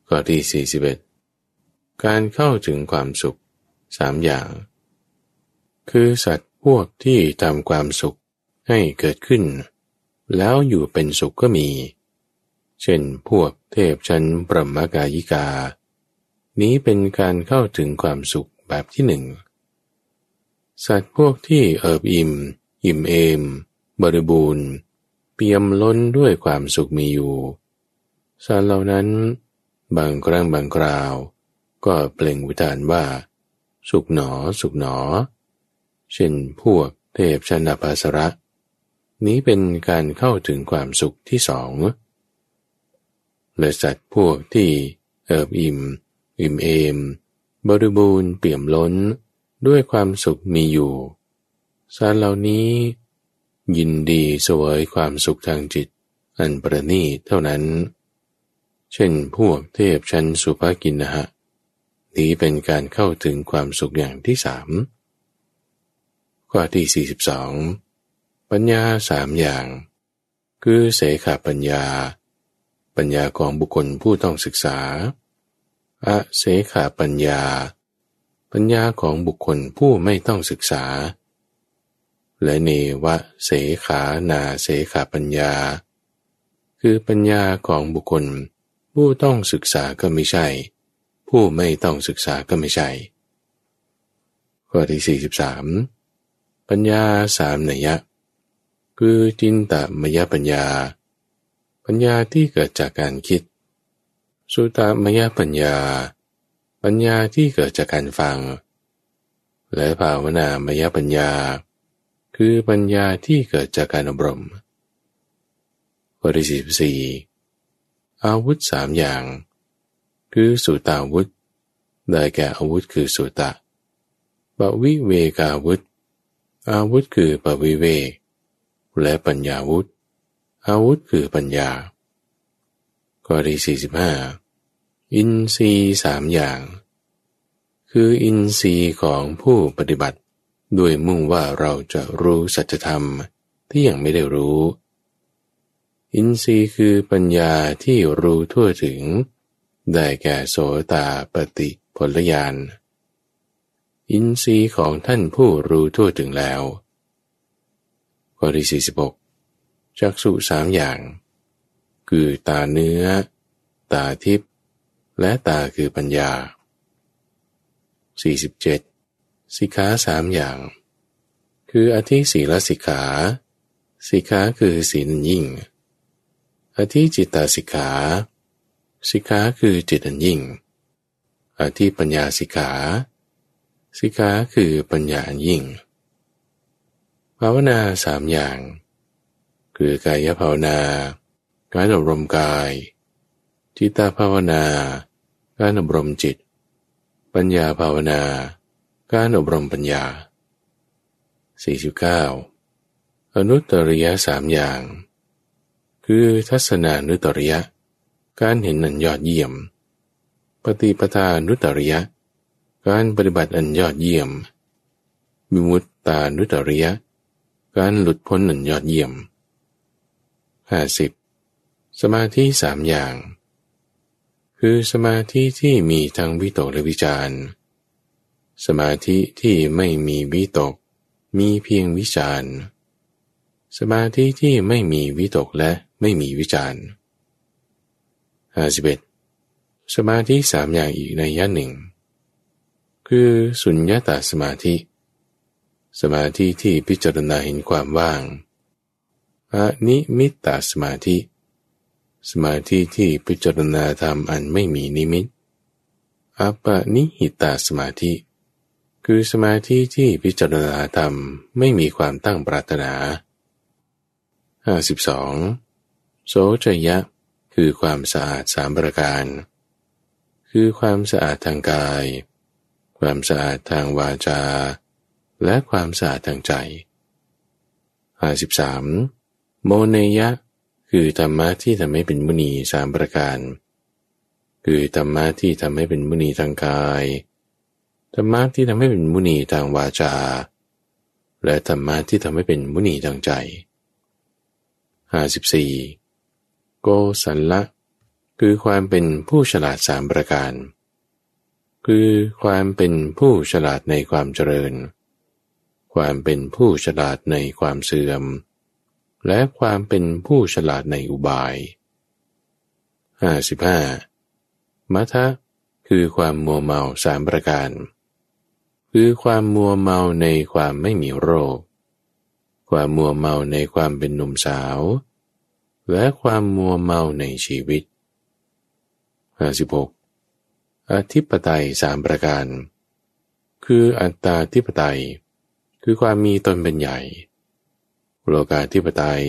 A: ข้อที่สี่สิบเอ็ดการเข้าถึงความสุขสามอย่าง คือสัตว์พวกที่ทำความสุขให้เกิดขึ้น แล้วอยู่เป็นสุขก็มี เช่นพวกเทพชั้นปรมกายิกา นี้เป็นการเข้าถึงความสุขแบบที่หนึ่ง สัตว์พวกที่เอิบอิ่ม อิ่มเอม บริบูรณ์ เปี่ยมล้นด้วยความสุขมีอยู่สัตว์เหล่านั้น บางครั้งบางคราว ก็เปล่งวิธานว่า สุขหนอสุขหนอ เช่นพวกเทพชนะภาสระ นี้เป็นการเข้าถึงความสุขที่สองและสัตว์พวกที่เอิบอิ่ม อิ่มเอม บริบูรณ์เปี่ยมล้นด้วยความสุขมีอยู่สารเหล่านี้ ยินดีเสวยความสุขทางจิต อันประณีตเท่านั้น เช่นพวกเทพชั้นสุภกินนะฮะนี้เป็นการเข้าถึงความสุขอย่างที่สามข้อที่สี่สิบสองปัญญาสามอย่าง คือเสขาปัญญา ปัญญาของบุคคลผู้ต้องศึกษาอเสขาปัญญา ปัญญาของบุคคลผู้ไม่ต้องศึกษา และเนวะเสขานาเสขาปัญญา คือปัญญาของบุคคล ผู้ต้องศึกษาก็ไม่ใช่ ผู้ไม่ต้องศึกษาก็ไม่ใช่ข้อที่43 ปัญญาสามนัยยะ คือจินตมยปัญญา ปัญญาที่เกิดจากการคิด สุตมยปัญญา ปัญญาที่เกิดจากการฟัง และภาวนามยปัญญา คือปัญญาที่เกิดจากการอบรมข้อที่สี่อาวุธสามอย่าง คือสุตาวุธ ได้แก่อาวุธคือสุตะปวิเวกาวุธ อาวุธคือปวิเวกและปัญญาวุธ อาวุธคือปัญญาข้อที่สี่สิบห้าอินทรีสามอย่าง คืออินทรีย์ของผู้ปฏิบัติ ด้วยมุ่งว่าเราจะรู้สัจธรรมที่ยังไม่ได้รู้ อินทรีย์คือปัญญาที่รู้ทั่วถึง ได้แก่โสตาปฏิผลญาณอินทรีย์ของท่านผู้รู้ทั่วถึงแล้วข้อที่สี่สิบหกจักสุสามอย่าง คือตาเนื้อ ตาทิพย์และตาคือปัญญา 47. สิกขาสามอย่าง คืออธิศีลสิกขาสิกขาคือศีลยิ่ง อธิจิตตสิกขาสิกขาคือจิตยิ่ง อธิปัญญาสิกขาสิกขาคือปัญญาอันยิ่ง ภาวนาสามอย่าง คือกายภาวนา การอบรมกาย จิตตภาวนา การอบรมจิต ปัญญาภาวนา การอบรมปัญญา 49 อนุตริยสามอย่าง คือทัศนานุตริยะ การเห็นนันยอดเยี่ยม ปฏิปทานุตริยะ การปฏิบัติอันยอดเยี่ยมมิมุตตานุตริยะ การหลุดพ้นอันยอดเยี่ยมห้าสิบสมาธิสามอย่าง คือสมาธิที่มีทั้งวิโตและวิจาร สมาธิที่ไม่มีวิตก มีเพียงวิจารสมาธิที่ไม่มีวิตกและไม่มีวิจารห้าสิบเอ็ดสมาธิสามอย่างอีกในย่านหนึ่ง คือสุญญาตาสมาธิ สมาธิที่พิจารณาเห็นความว่างอนิมิตตาสมาธิ สมาธิที่พิจารณาธรรมอันไม่มีนิมิตอปนิหิตาสมาธิ คือสมาธิที่พิจารณาธรรมไม่มีความตั้งปรารถนา 52. โสจยะ คือความสะอาดสามประการ คือความสะอาดทางกาย ความสะอาดทางวาจา และความสะอาดทางใจ 53 โมเนยะ คือธรรมะที่ทำให้เป็นมุนีสามประการ คือธรรมะที่ทำให้เป็นมุนีทางกาย ธรรมะที่ทำให้เป็นมุนีทางวาจา และธรรมะที่ทำให้เป็นมุนีทางใจ54โกสัลละคือความเป็นผู้ฉลาดสามประการ คือความเป็นผู้ฉลาดในความเจริญ ความเป็นผู้ฉลาดในความเสื่อม และความเป็นผู้ฉลาดในอุบาย 55. มัทะคือความมัวเมาสามประการ คือความมัวเมาในความไม่มีโรค ความมัวเมาในความเป็นหนุ่มสาว และความมัวเมาในชีวิต 56. อธิปไตยสามประการ คืออัตตาธิปไตย คือความมีตนเป็นใหญ่ โลกาธิปไตย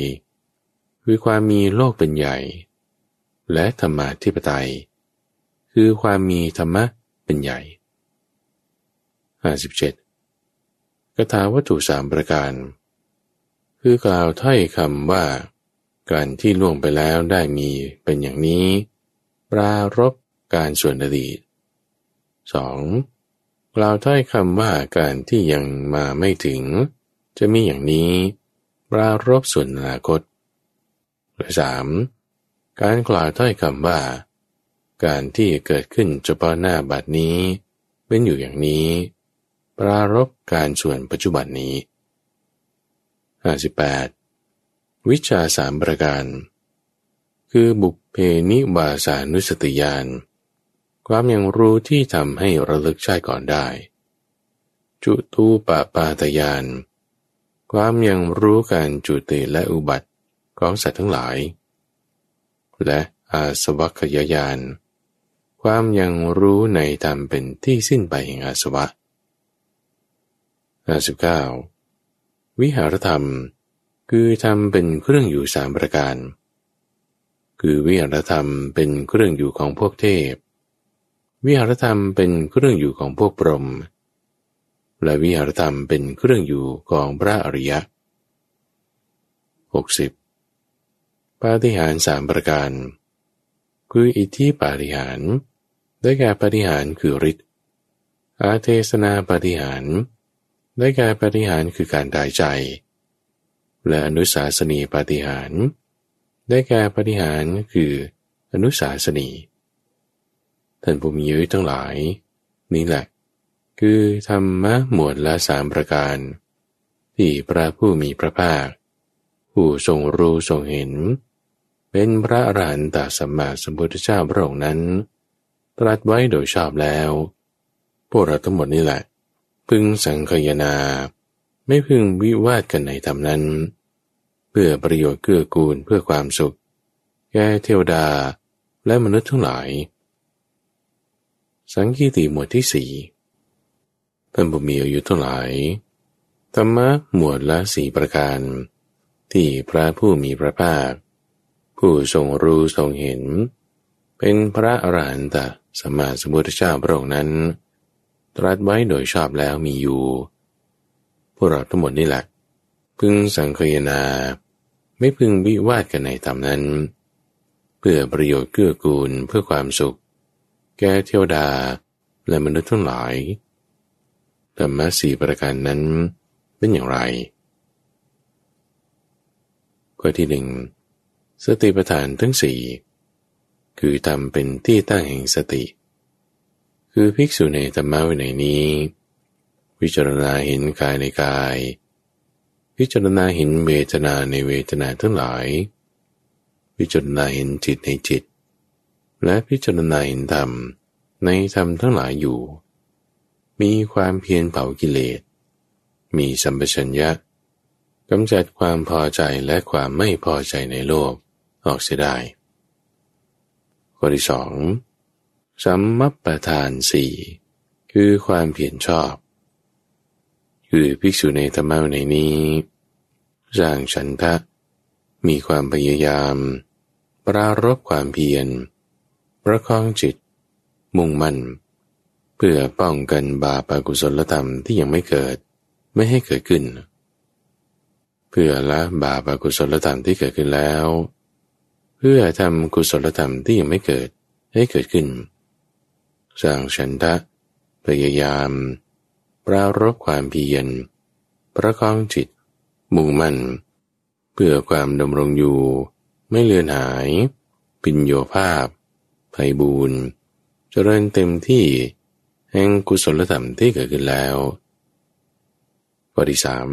A: คือความมีโลกเป็นใหญ่ และธรรมาธิปไตย คือความมีธรรมะเป็นใหญ่ 57กถาวัตถุสามประการ คือกล่าวถ้อยคำว่า การที่ล่วงไปแล้วได้มีเป็นอย่างนี้ ปรารบการส่วนอดีต 2. กล่าวถ้อยคำว่าการที่ยังมาไม่ถึง จะมีอย่างนี้ ปรารบส่วนอนาคตและสามการกล่าวถ้อยคำว่า การที่เกิดขึ้นเฉพาะหน้าบัดนี้เป็นอยู่อย่างนี้ ปรารบการส่วนปัจจุบันนี้ 58. วิชาสามประการ คือบุคเพนิบาสานุสติยานความยังรู้ที่ทำให้ระลึกชาติก่อนได้ จุตูปปาตยาน ความยังรู้การจุติและอุบัติของสัตว์ทั้งหลาย และอาสวัคยายาน ความยังรู้ในธรรมเป็นที่สิ้นไปแห่งอาสวะ 59 วิหารธรรม คือทำเป็นเครื่องอยู่สามประการ คือวิหารธรรมเป็นเครื่องอยู่ของพวกเทพ วิหารธรรมเป็นเครื่องอยู่ของพวกพรหมและวิหารธรรมเป็นเครื่องอยู่ของพระอริยะ 60. ปาฏิหาริย์สามประการ คืออิทธิปาฏิหาริย์ได้แก่ปาฏิหาริย์คือฤทธิ์อาเทศนาปาฏิหาริย์ ได้แก่ปฏิหารคือการได้ใจ และอนุสาสนีปฏิหาร ได้แก่ปฏิหารคืออนุสาสนีท่านผู้มีอายุทั้งหลาย นี่แหละ คือธรรมะหมวดละสามประการ ที่พระผู้มีพระภาค ผู้ทรงรู้ทรงเห็น เป็นพระอรหันตสัมมาสัมพุทธเจ้าพระองค์นั้น ตรัสไว้โดยชอบแล้ว พวกเราทั้งหมดนี่แหละ พึงสังคยนา ไม่พึงวิวาทกันในธรรมนั้น เพื่อประโยชน์เกื้อกูลเพื่อความสุข แก่เทวดาและมนุษย์ทั้งหลาย สังคีติหมวดที่สี่ท่านบุมีอายุทั้งหลายธรรมะหมวดละสี่ประการ ที่พระผู้มีพระภาค ผู้ทรงรู้ทรงเห็น เป็นพระอรหันตสัมมาสัมพุทธเจ้าพระองค์นั้น ตรัสไว้โดยชอบแล้วมีอยู่ พวกเราทั้งหมดนี่แหละ พึงสังเคยนา ไม่พึงวิวาทกันในธรรมนั้น เพื่อประโยชน์เกื้อกูลเพื่อความสุข แก่เทวดาและมนุษย์ทั้งหลายธรรมะสี่ประการนั้นเป็นอย่างไรข้อที่หนึ่งสติปัฏฐานทั้งสี่คือทำเป็นที่ตั้งแห่งสติ คือภิกษุในธรรมะวินัยนี้พิจารณาเห็นกายในกายพิจารณาเห็นเวทนาในเวทนาทั้งหลายพิจารณาเห็นจิตในจิต และพิจารณาเห็นธรรมในธรรมทั้งหลายอยู่ มีความเพียรเผากิเลส มีสัมปชัญญะกำจัดความพอใจและความไม่พอใจในโลกออกเสียได้ข้อที่สอง สัมมัปปทานสี่คือความเพียรชอบ คือภิกษุในธรรมะในนี้สร้างฉันทะ มีความพยายาม ปรารบความเพียร ประคองจิต มุ่งมั่น เพื่อป้องกันบาปอกุศลธรรมที่ยังไม่เกิดไม่ให้เกิดขึ้น เพื่อละบาปอกุศลธรรมที่เกิดขึ้นแล้ว เพื่อทำกุศลธรรมที่ยังไม่เกิดให้เกิดขึ้น สร้างฉันทะ พยายาม ปรารบความเพียร ประคองจิต มุ่งมั่น เพื่อความดำรงอยู่ ไม่เลือนหาย ปิญโยภาพไพบูรณ์ เจริญเต็มที่ แห่งกุศลธรรมที่เกิดขึ้นแล้วข้อที่สาม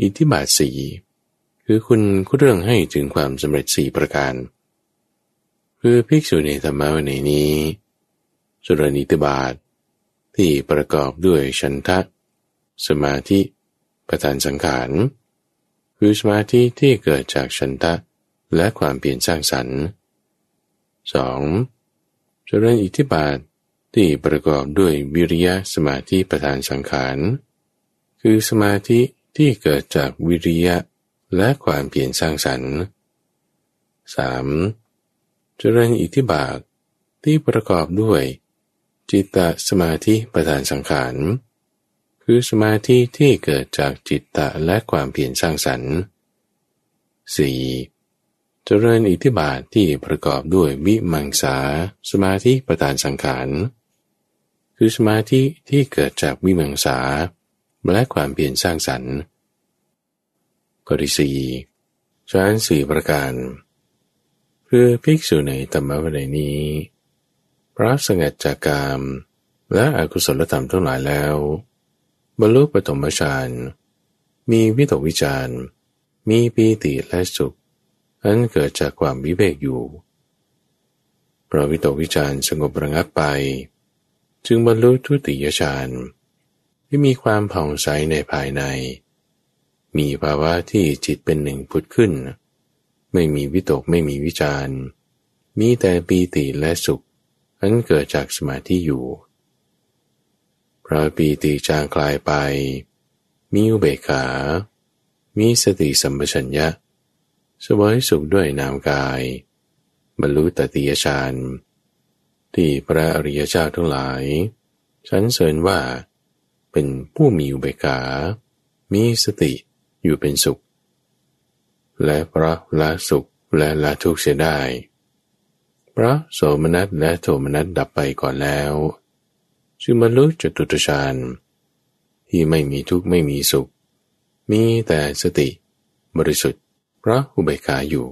A: อิทธิบาทสีคือคุณคุเรื่องให้ถึงความสำเร็จสี่ประการ คือภิกษุในธรรมะวันนี้ เจริญอิทบาท ที่ประกอบด้วยชันทะ สมาธิประธานสังขารคือสมาธิที่เกิดจากชันทะและความเปลี่ยนสร้างสรรค์ 2. เจริญอิทธิบาทที่ประกอบด้วยวิริยะสมาธิประธานสังขารคือสมาธิที่เกิดจากวิริยะและความเปลี่ยนสร้างสรรค์ 3. เจริญอิทธิบาทที่ประกอบด้วย จิตตสมาธิประธานสังขารคือสมาธิที่เกิดจากจิตตะและความเปลี่ยนสร้างสรรค์ 4. เจริญอิทธิบาทที่ประกอบด้วยวิมังสาสมาธิประธานสังขารคือสมาธิที่เกิดจากวิมังสาและความเปลี่ยนสร้างสรรค์ข้อที่สี่ฌานสี่ประการ เพื่อภิกษุในธรรมวินัยนี้ ระสงัดจากกามและอกุศลธรรมทั้งหลายแล้ว บรรลุปฐมฌานมีวิตกวิจารมีปีติและสุข อันเกิดจากความวิเวกอยู่เพราะวิตกวิจารสงบระงับไป จึงบรรลุทุติยฌานที่มีความผ่องใสในภายใน มีภาวะที่จิตเป็นหนึ่งพุทธขึ้น ไม่มีวิตกไม่มีวิจารมีแต่ปีติและสุข อันเกิดจากสมาธิอยู่พระปีติจางคลายไป มีอุเบกขา มีสติสัมปชัญญะสวยสุขด้วยนามกาย บรรลุตติยฌานที่พระอริยเจ้าทั้งหลายฉันเสริญว่า เป็นผู้มีอุเบกขา มีสติอยู่เป็นสุข และพระละสุขและละทุกข์เสียได้ พระโสมนัสและโทมนัสดับไปก่อนแล้วจึงบรรลุจตุตฌานที่ไม่มีทุกข์ไม่มีสุข มีแต่สติ บริสุทธิ์พระอุเบกขาอยู่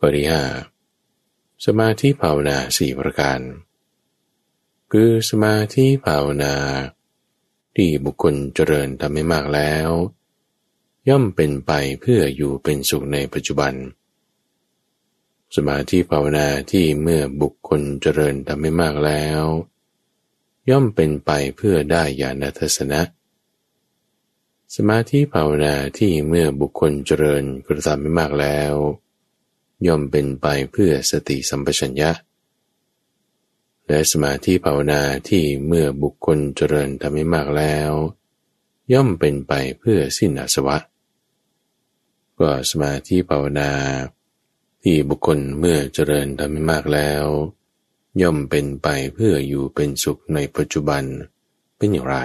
A: ปริหาสมาธิภาวนาสี่ประการ คือสมาธิภาวนา ที่บุคคลเจริญทำให้มากแล้ว ย่อมเป็นไปเพื่ออยู่เป็นสุขในปัจจุบัน สมาธิภาวนาที่เมื่อบุคคลเจริญทำให้มากแล้ว ย่อมเป็นไปเพื่อได้ญาณทัศนะ สมาธิภาวนาที่เมื่อบุคคลเจริญกระทำไม่มากแล้ว ย่อมเป็นไปเพื่อสติสัมปชัญญะ และสมาธิภาวนาที่เมื่อบุคคลเจริญทำไม่มากแล้ว ย่อมเป็นไปเพื่อสิ้นอาสวะ ก็สมาธิภาวนา ที่บุคคลเมื่อเจริญทำไม่มากแล้ว ย่อมเป็นไปเพื่ออยู่เป็นสุขในปัจจุบันเป็นอย่างไร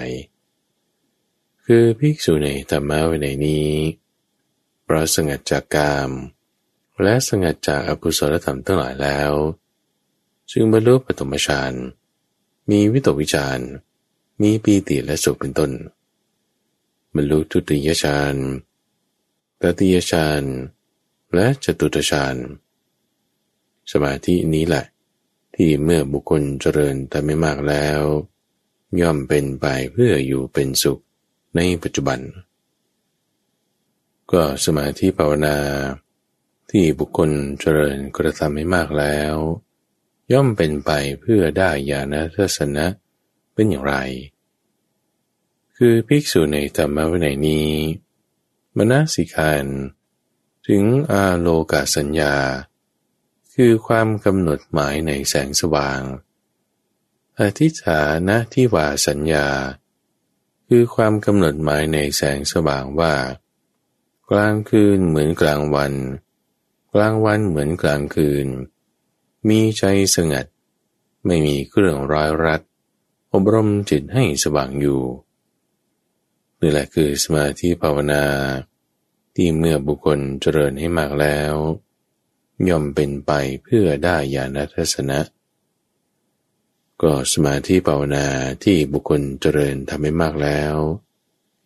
A: คือภิกษุในธรรมะวินัยนี้เพราะสงัดจากกาม และสงัดจากอกุศลธรรมทั้งหลายแล้วจึงบรรลุปฐมฌานมีวิตกวิจารมีปีติและสุขเป็นต้นบรรลุทุติยฌานตติยฌาน และจตุตฌานสมาธินี้แหละ ที่เมื่อบุคคลเจริญแต่ไม่มากแล้ว ย่อมเป็นไปเพื่ออยู่เป็นสุขในปัจจุบัน ก็สมาธิภาวนา ที่บุคคลเจริญกระทำให้มากแล้ว ย่อมเป็นไปเพื่อได้ญาณทัศนะเป็นอย่างไร คือภิกษุในธรรมวินัยนี้ มนสิกาน ถึงอาโลกาสัญญา คือความกำหนดหมายในแสงสว่าง อธิฐานะที่ว่าสัญญา คือความกำหนดหมายในแสงสว่างว่า กลางคืนเหมือนกลางวัน กลางวันเหมือนกลางคืน มีใจสงัด ไม่มีเครื่องร้อยรัด อบรมจิตให้สว่างอยู่นี่แหละคือสมาธิภาวนา ที่เมื่อบุคคลเจริญให้มากแล้ว ย่อมเป็นไปเพื่อได้ญาณทัศนะ ก็สมาธิภาวนาที่บุคคลเจริญทำให้มากแล้ว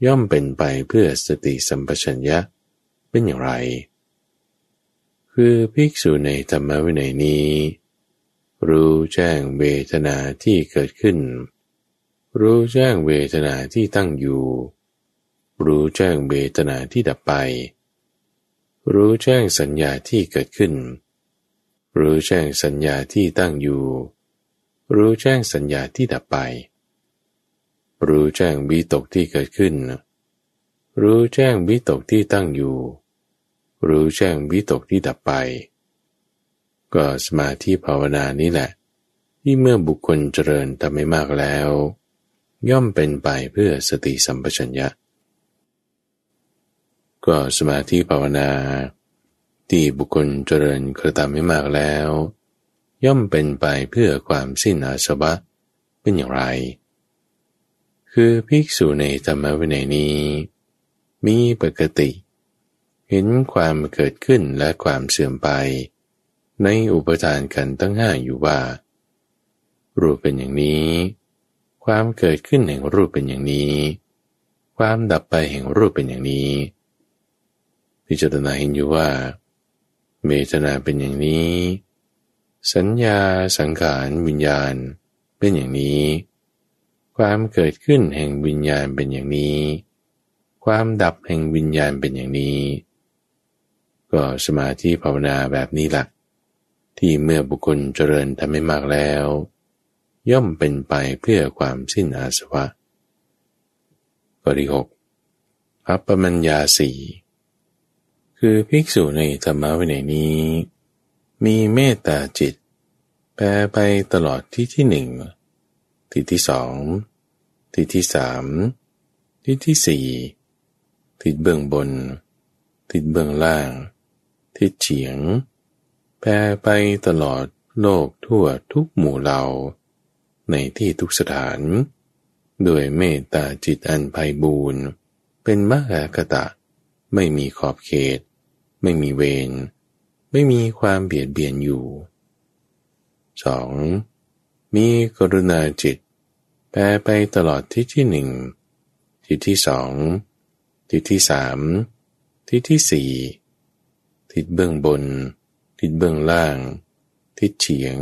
A: ย่อมเป็นไปเพื่อสติสัมปชัญญะเป็นอย่างไร คือภิกษุในธรรมวินัยนี้ รู้แจ้งเวทนาที่เกิดขึ้น รู้แจ้งเวทนาที่ตั้งอยู่ รู้แจ้งเวทนาที่ดับไป รู้แจ้งสัญญาที่เกิดขึ้น รู้แจ้งสัญญาที่ตั้งอยู่ รู้แจ้งสัญญาที่ดับไป รู้แจ้งบีตกที่เกิดขึ้น รู้แจ้งบีตกที่ตั้งอยู่ รู้แจ้งบีตกที่ดับไป ก็สมาธิภาวนานี้แหละ ที่เมื่อบุคคลเจริญทำไม่มากแล้ว ย่อมเป็นไปเพื่อสติสัมปชัญญะ ก็สมาธิภาวนา ที่บุคคลเจริญกระทำไม่มากแล้ว ย่อมเป็นไปเพื่อความสิ้นอาสวะเป็นอย่างไร คือภิกษุในธรรมวินัยนี้ มีปกติ เห็นความเกิดขึ้นและความเสื่อมไป ในอุปทานกันตั้งห้าอยู่ว่า รูปเป็นอย่างนี้ ความเกิดขึ้นแห่งรูปเป็นอย่างนี้ ความดับไปแห่งรูปเป็นอย่างนี้ พิจารณาเห็นอยู่ว่าเมตนาเป็นอย่างนี้ สัญญาสังขารวิญญาณเป็นอย่างนี้ ความเกิดขึ้นแห่งวิญญาณเป็นอย่างนี้ ความดับแห่งวิญญาณเป็นอย่างนี้ ก็สมาธิภาวนาแบบนี้หลักที่เมื่อบุคคลเจริญทำไม่มากแล้ว ย่อมเป็นไปเพื่อความสิ้นอาสวะข้อที่หกอัปปมัญญาสี่ คือภิกษุในธรรมะวินัยนี้ มีเมตตาจิต แปรไปตลอดที่ที่หนึ่งที่ที่สองที่ที่สามที่ที่สี่ทิศเบื้องบน ทิศเบื้องล่าง ทิศเฉียง แปรไปตลอดโลกทั่วทุกหมู่เหล่า ในที่ทุกสถาน ด้วยเมตตาจิตอันไพบูรณ์เป็นมหากตะไม่มีขอบเขต ไม่มีเวร ไม่มีความเบียดเบียนอยู่ 2. มีกรุณาจิต แปรไปตลอดที่ที่หนึ่งที่ที่สองที่ที่สามที่ที่สี่ทิศเบื้องบน ทิศเบื้องล่าง ทิศเฉียง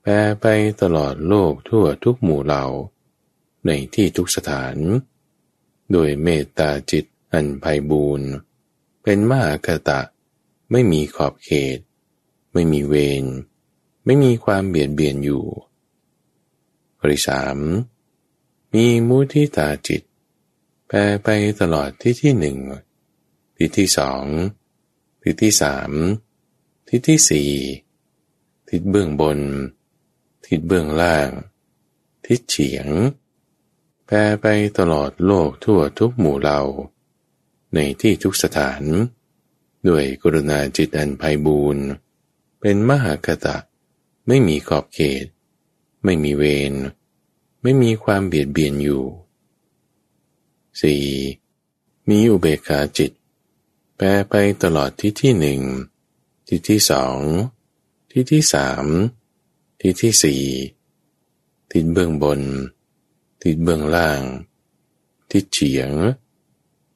A: แปรไปตลอดโลกทั่วทุกหมู่เหล่า ในที่ทุกสถาน โดยเมตตาจิตอันไพบูรณ์ เป็นมหากตะ ไม่มีขอบเขต ไม่มีเวร ไม่มีความเบียดเบียนอยู่ข้อที่สามมีมุทิตาจิต แปรไปตลอดที่ที่หนึ่งที่ที่สองที่ที่สามที่ที่สี่ทิศเบื้องบน ทิศเบื้องล่าง ทิศเฉียงแผ่ไปตลอดโลกทั่วทุกหมู่เหล่า ในที่ทุกสถาน ด้วยกรุณาจิตอันไพบูรณ์เป็นมหากตะ ไม่มีขอบเขต ไม่มีเวรไม่มีความเบียดเบียนอยู่ 4. มีอุเบกขาจิต แปรไปตลอดที่ที่หนึ่งที่ที่สองที่ที่สามที่ที่สี่ทิศเบื้องบน ทิศเบื้องล่าง ทิศเฉียง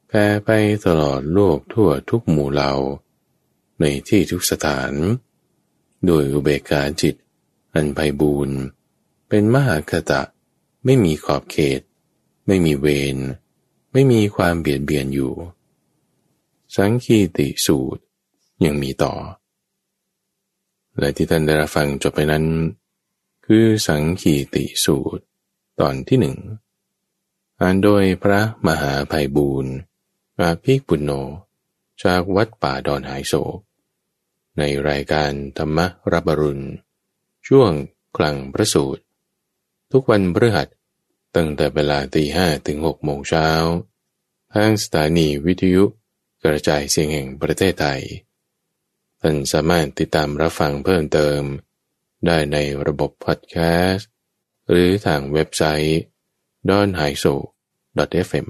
A: แผ่ไปตลอดโลกทั่วทุกหมู่เหล่า ในที่ทุกสถาน โดยอุเบกขาจิต อันไพบูรณ์เป็นมหาคตะ ไม่มีขอบเขต ไม่มีเวร ไม่มีความเบียดเบียนอยู่ สังคีติสูตรยังมีต่อ และที่ท่านได้รับฟังจบไปนั้น คือสังคีติสูตร ตอนที่หนึ่งอ่านโดยพระมหาภัยบูรณ์ อาภิปุณโญจากวัดป่าดอนหายโศก ในรายการธรรมรับบรุณ ช่วงกลางพระสูตร ทุกวันพฤหัสตั้งแต่เวลาตีห้ถึงหกโมงเช้า ทางสถานีวิทยุกระจายเสียงแห่งประเทศไทย ท่านสามารถติดตามรับฟังเพิ่มเติม ได้ในระบบพอดแคสต์ หรือทางเว็บไซต์ d o n h a i s o f m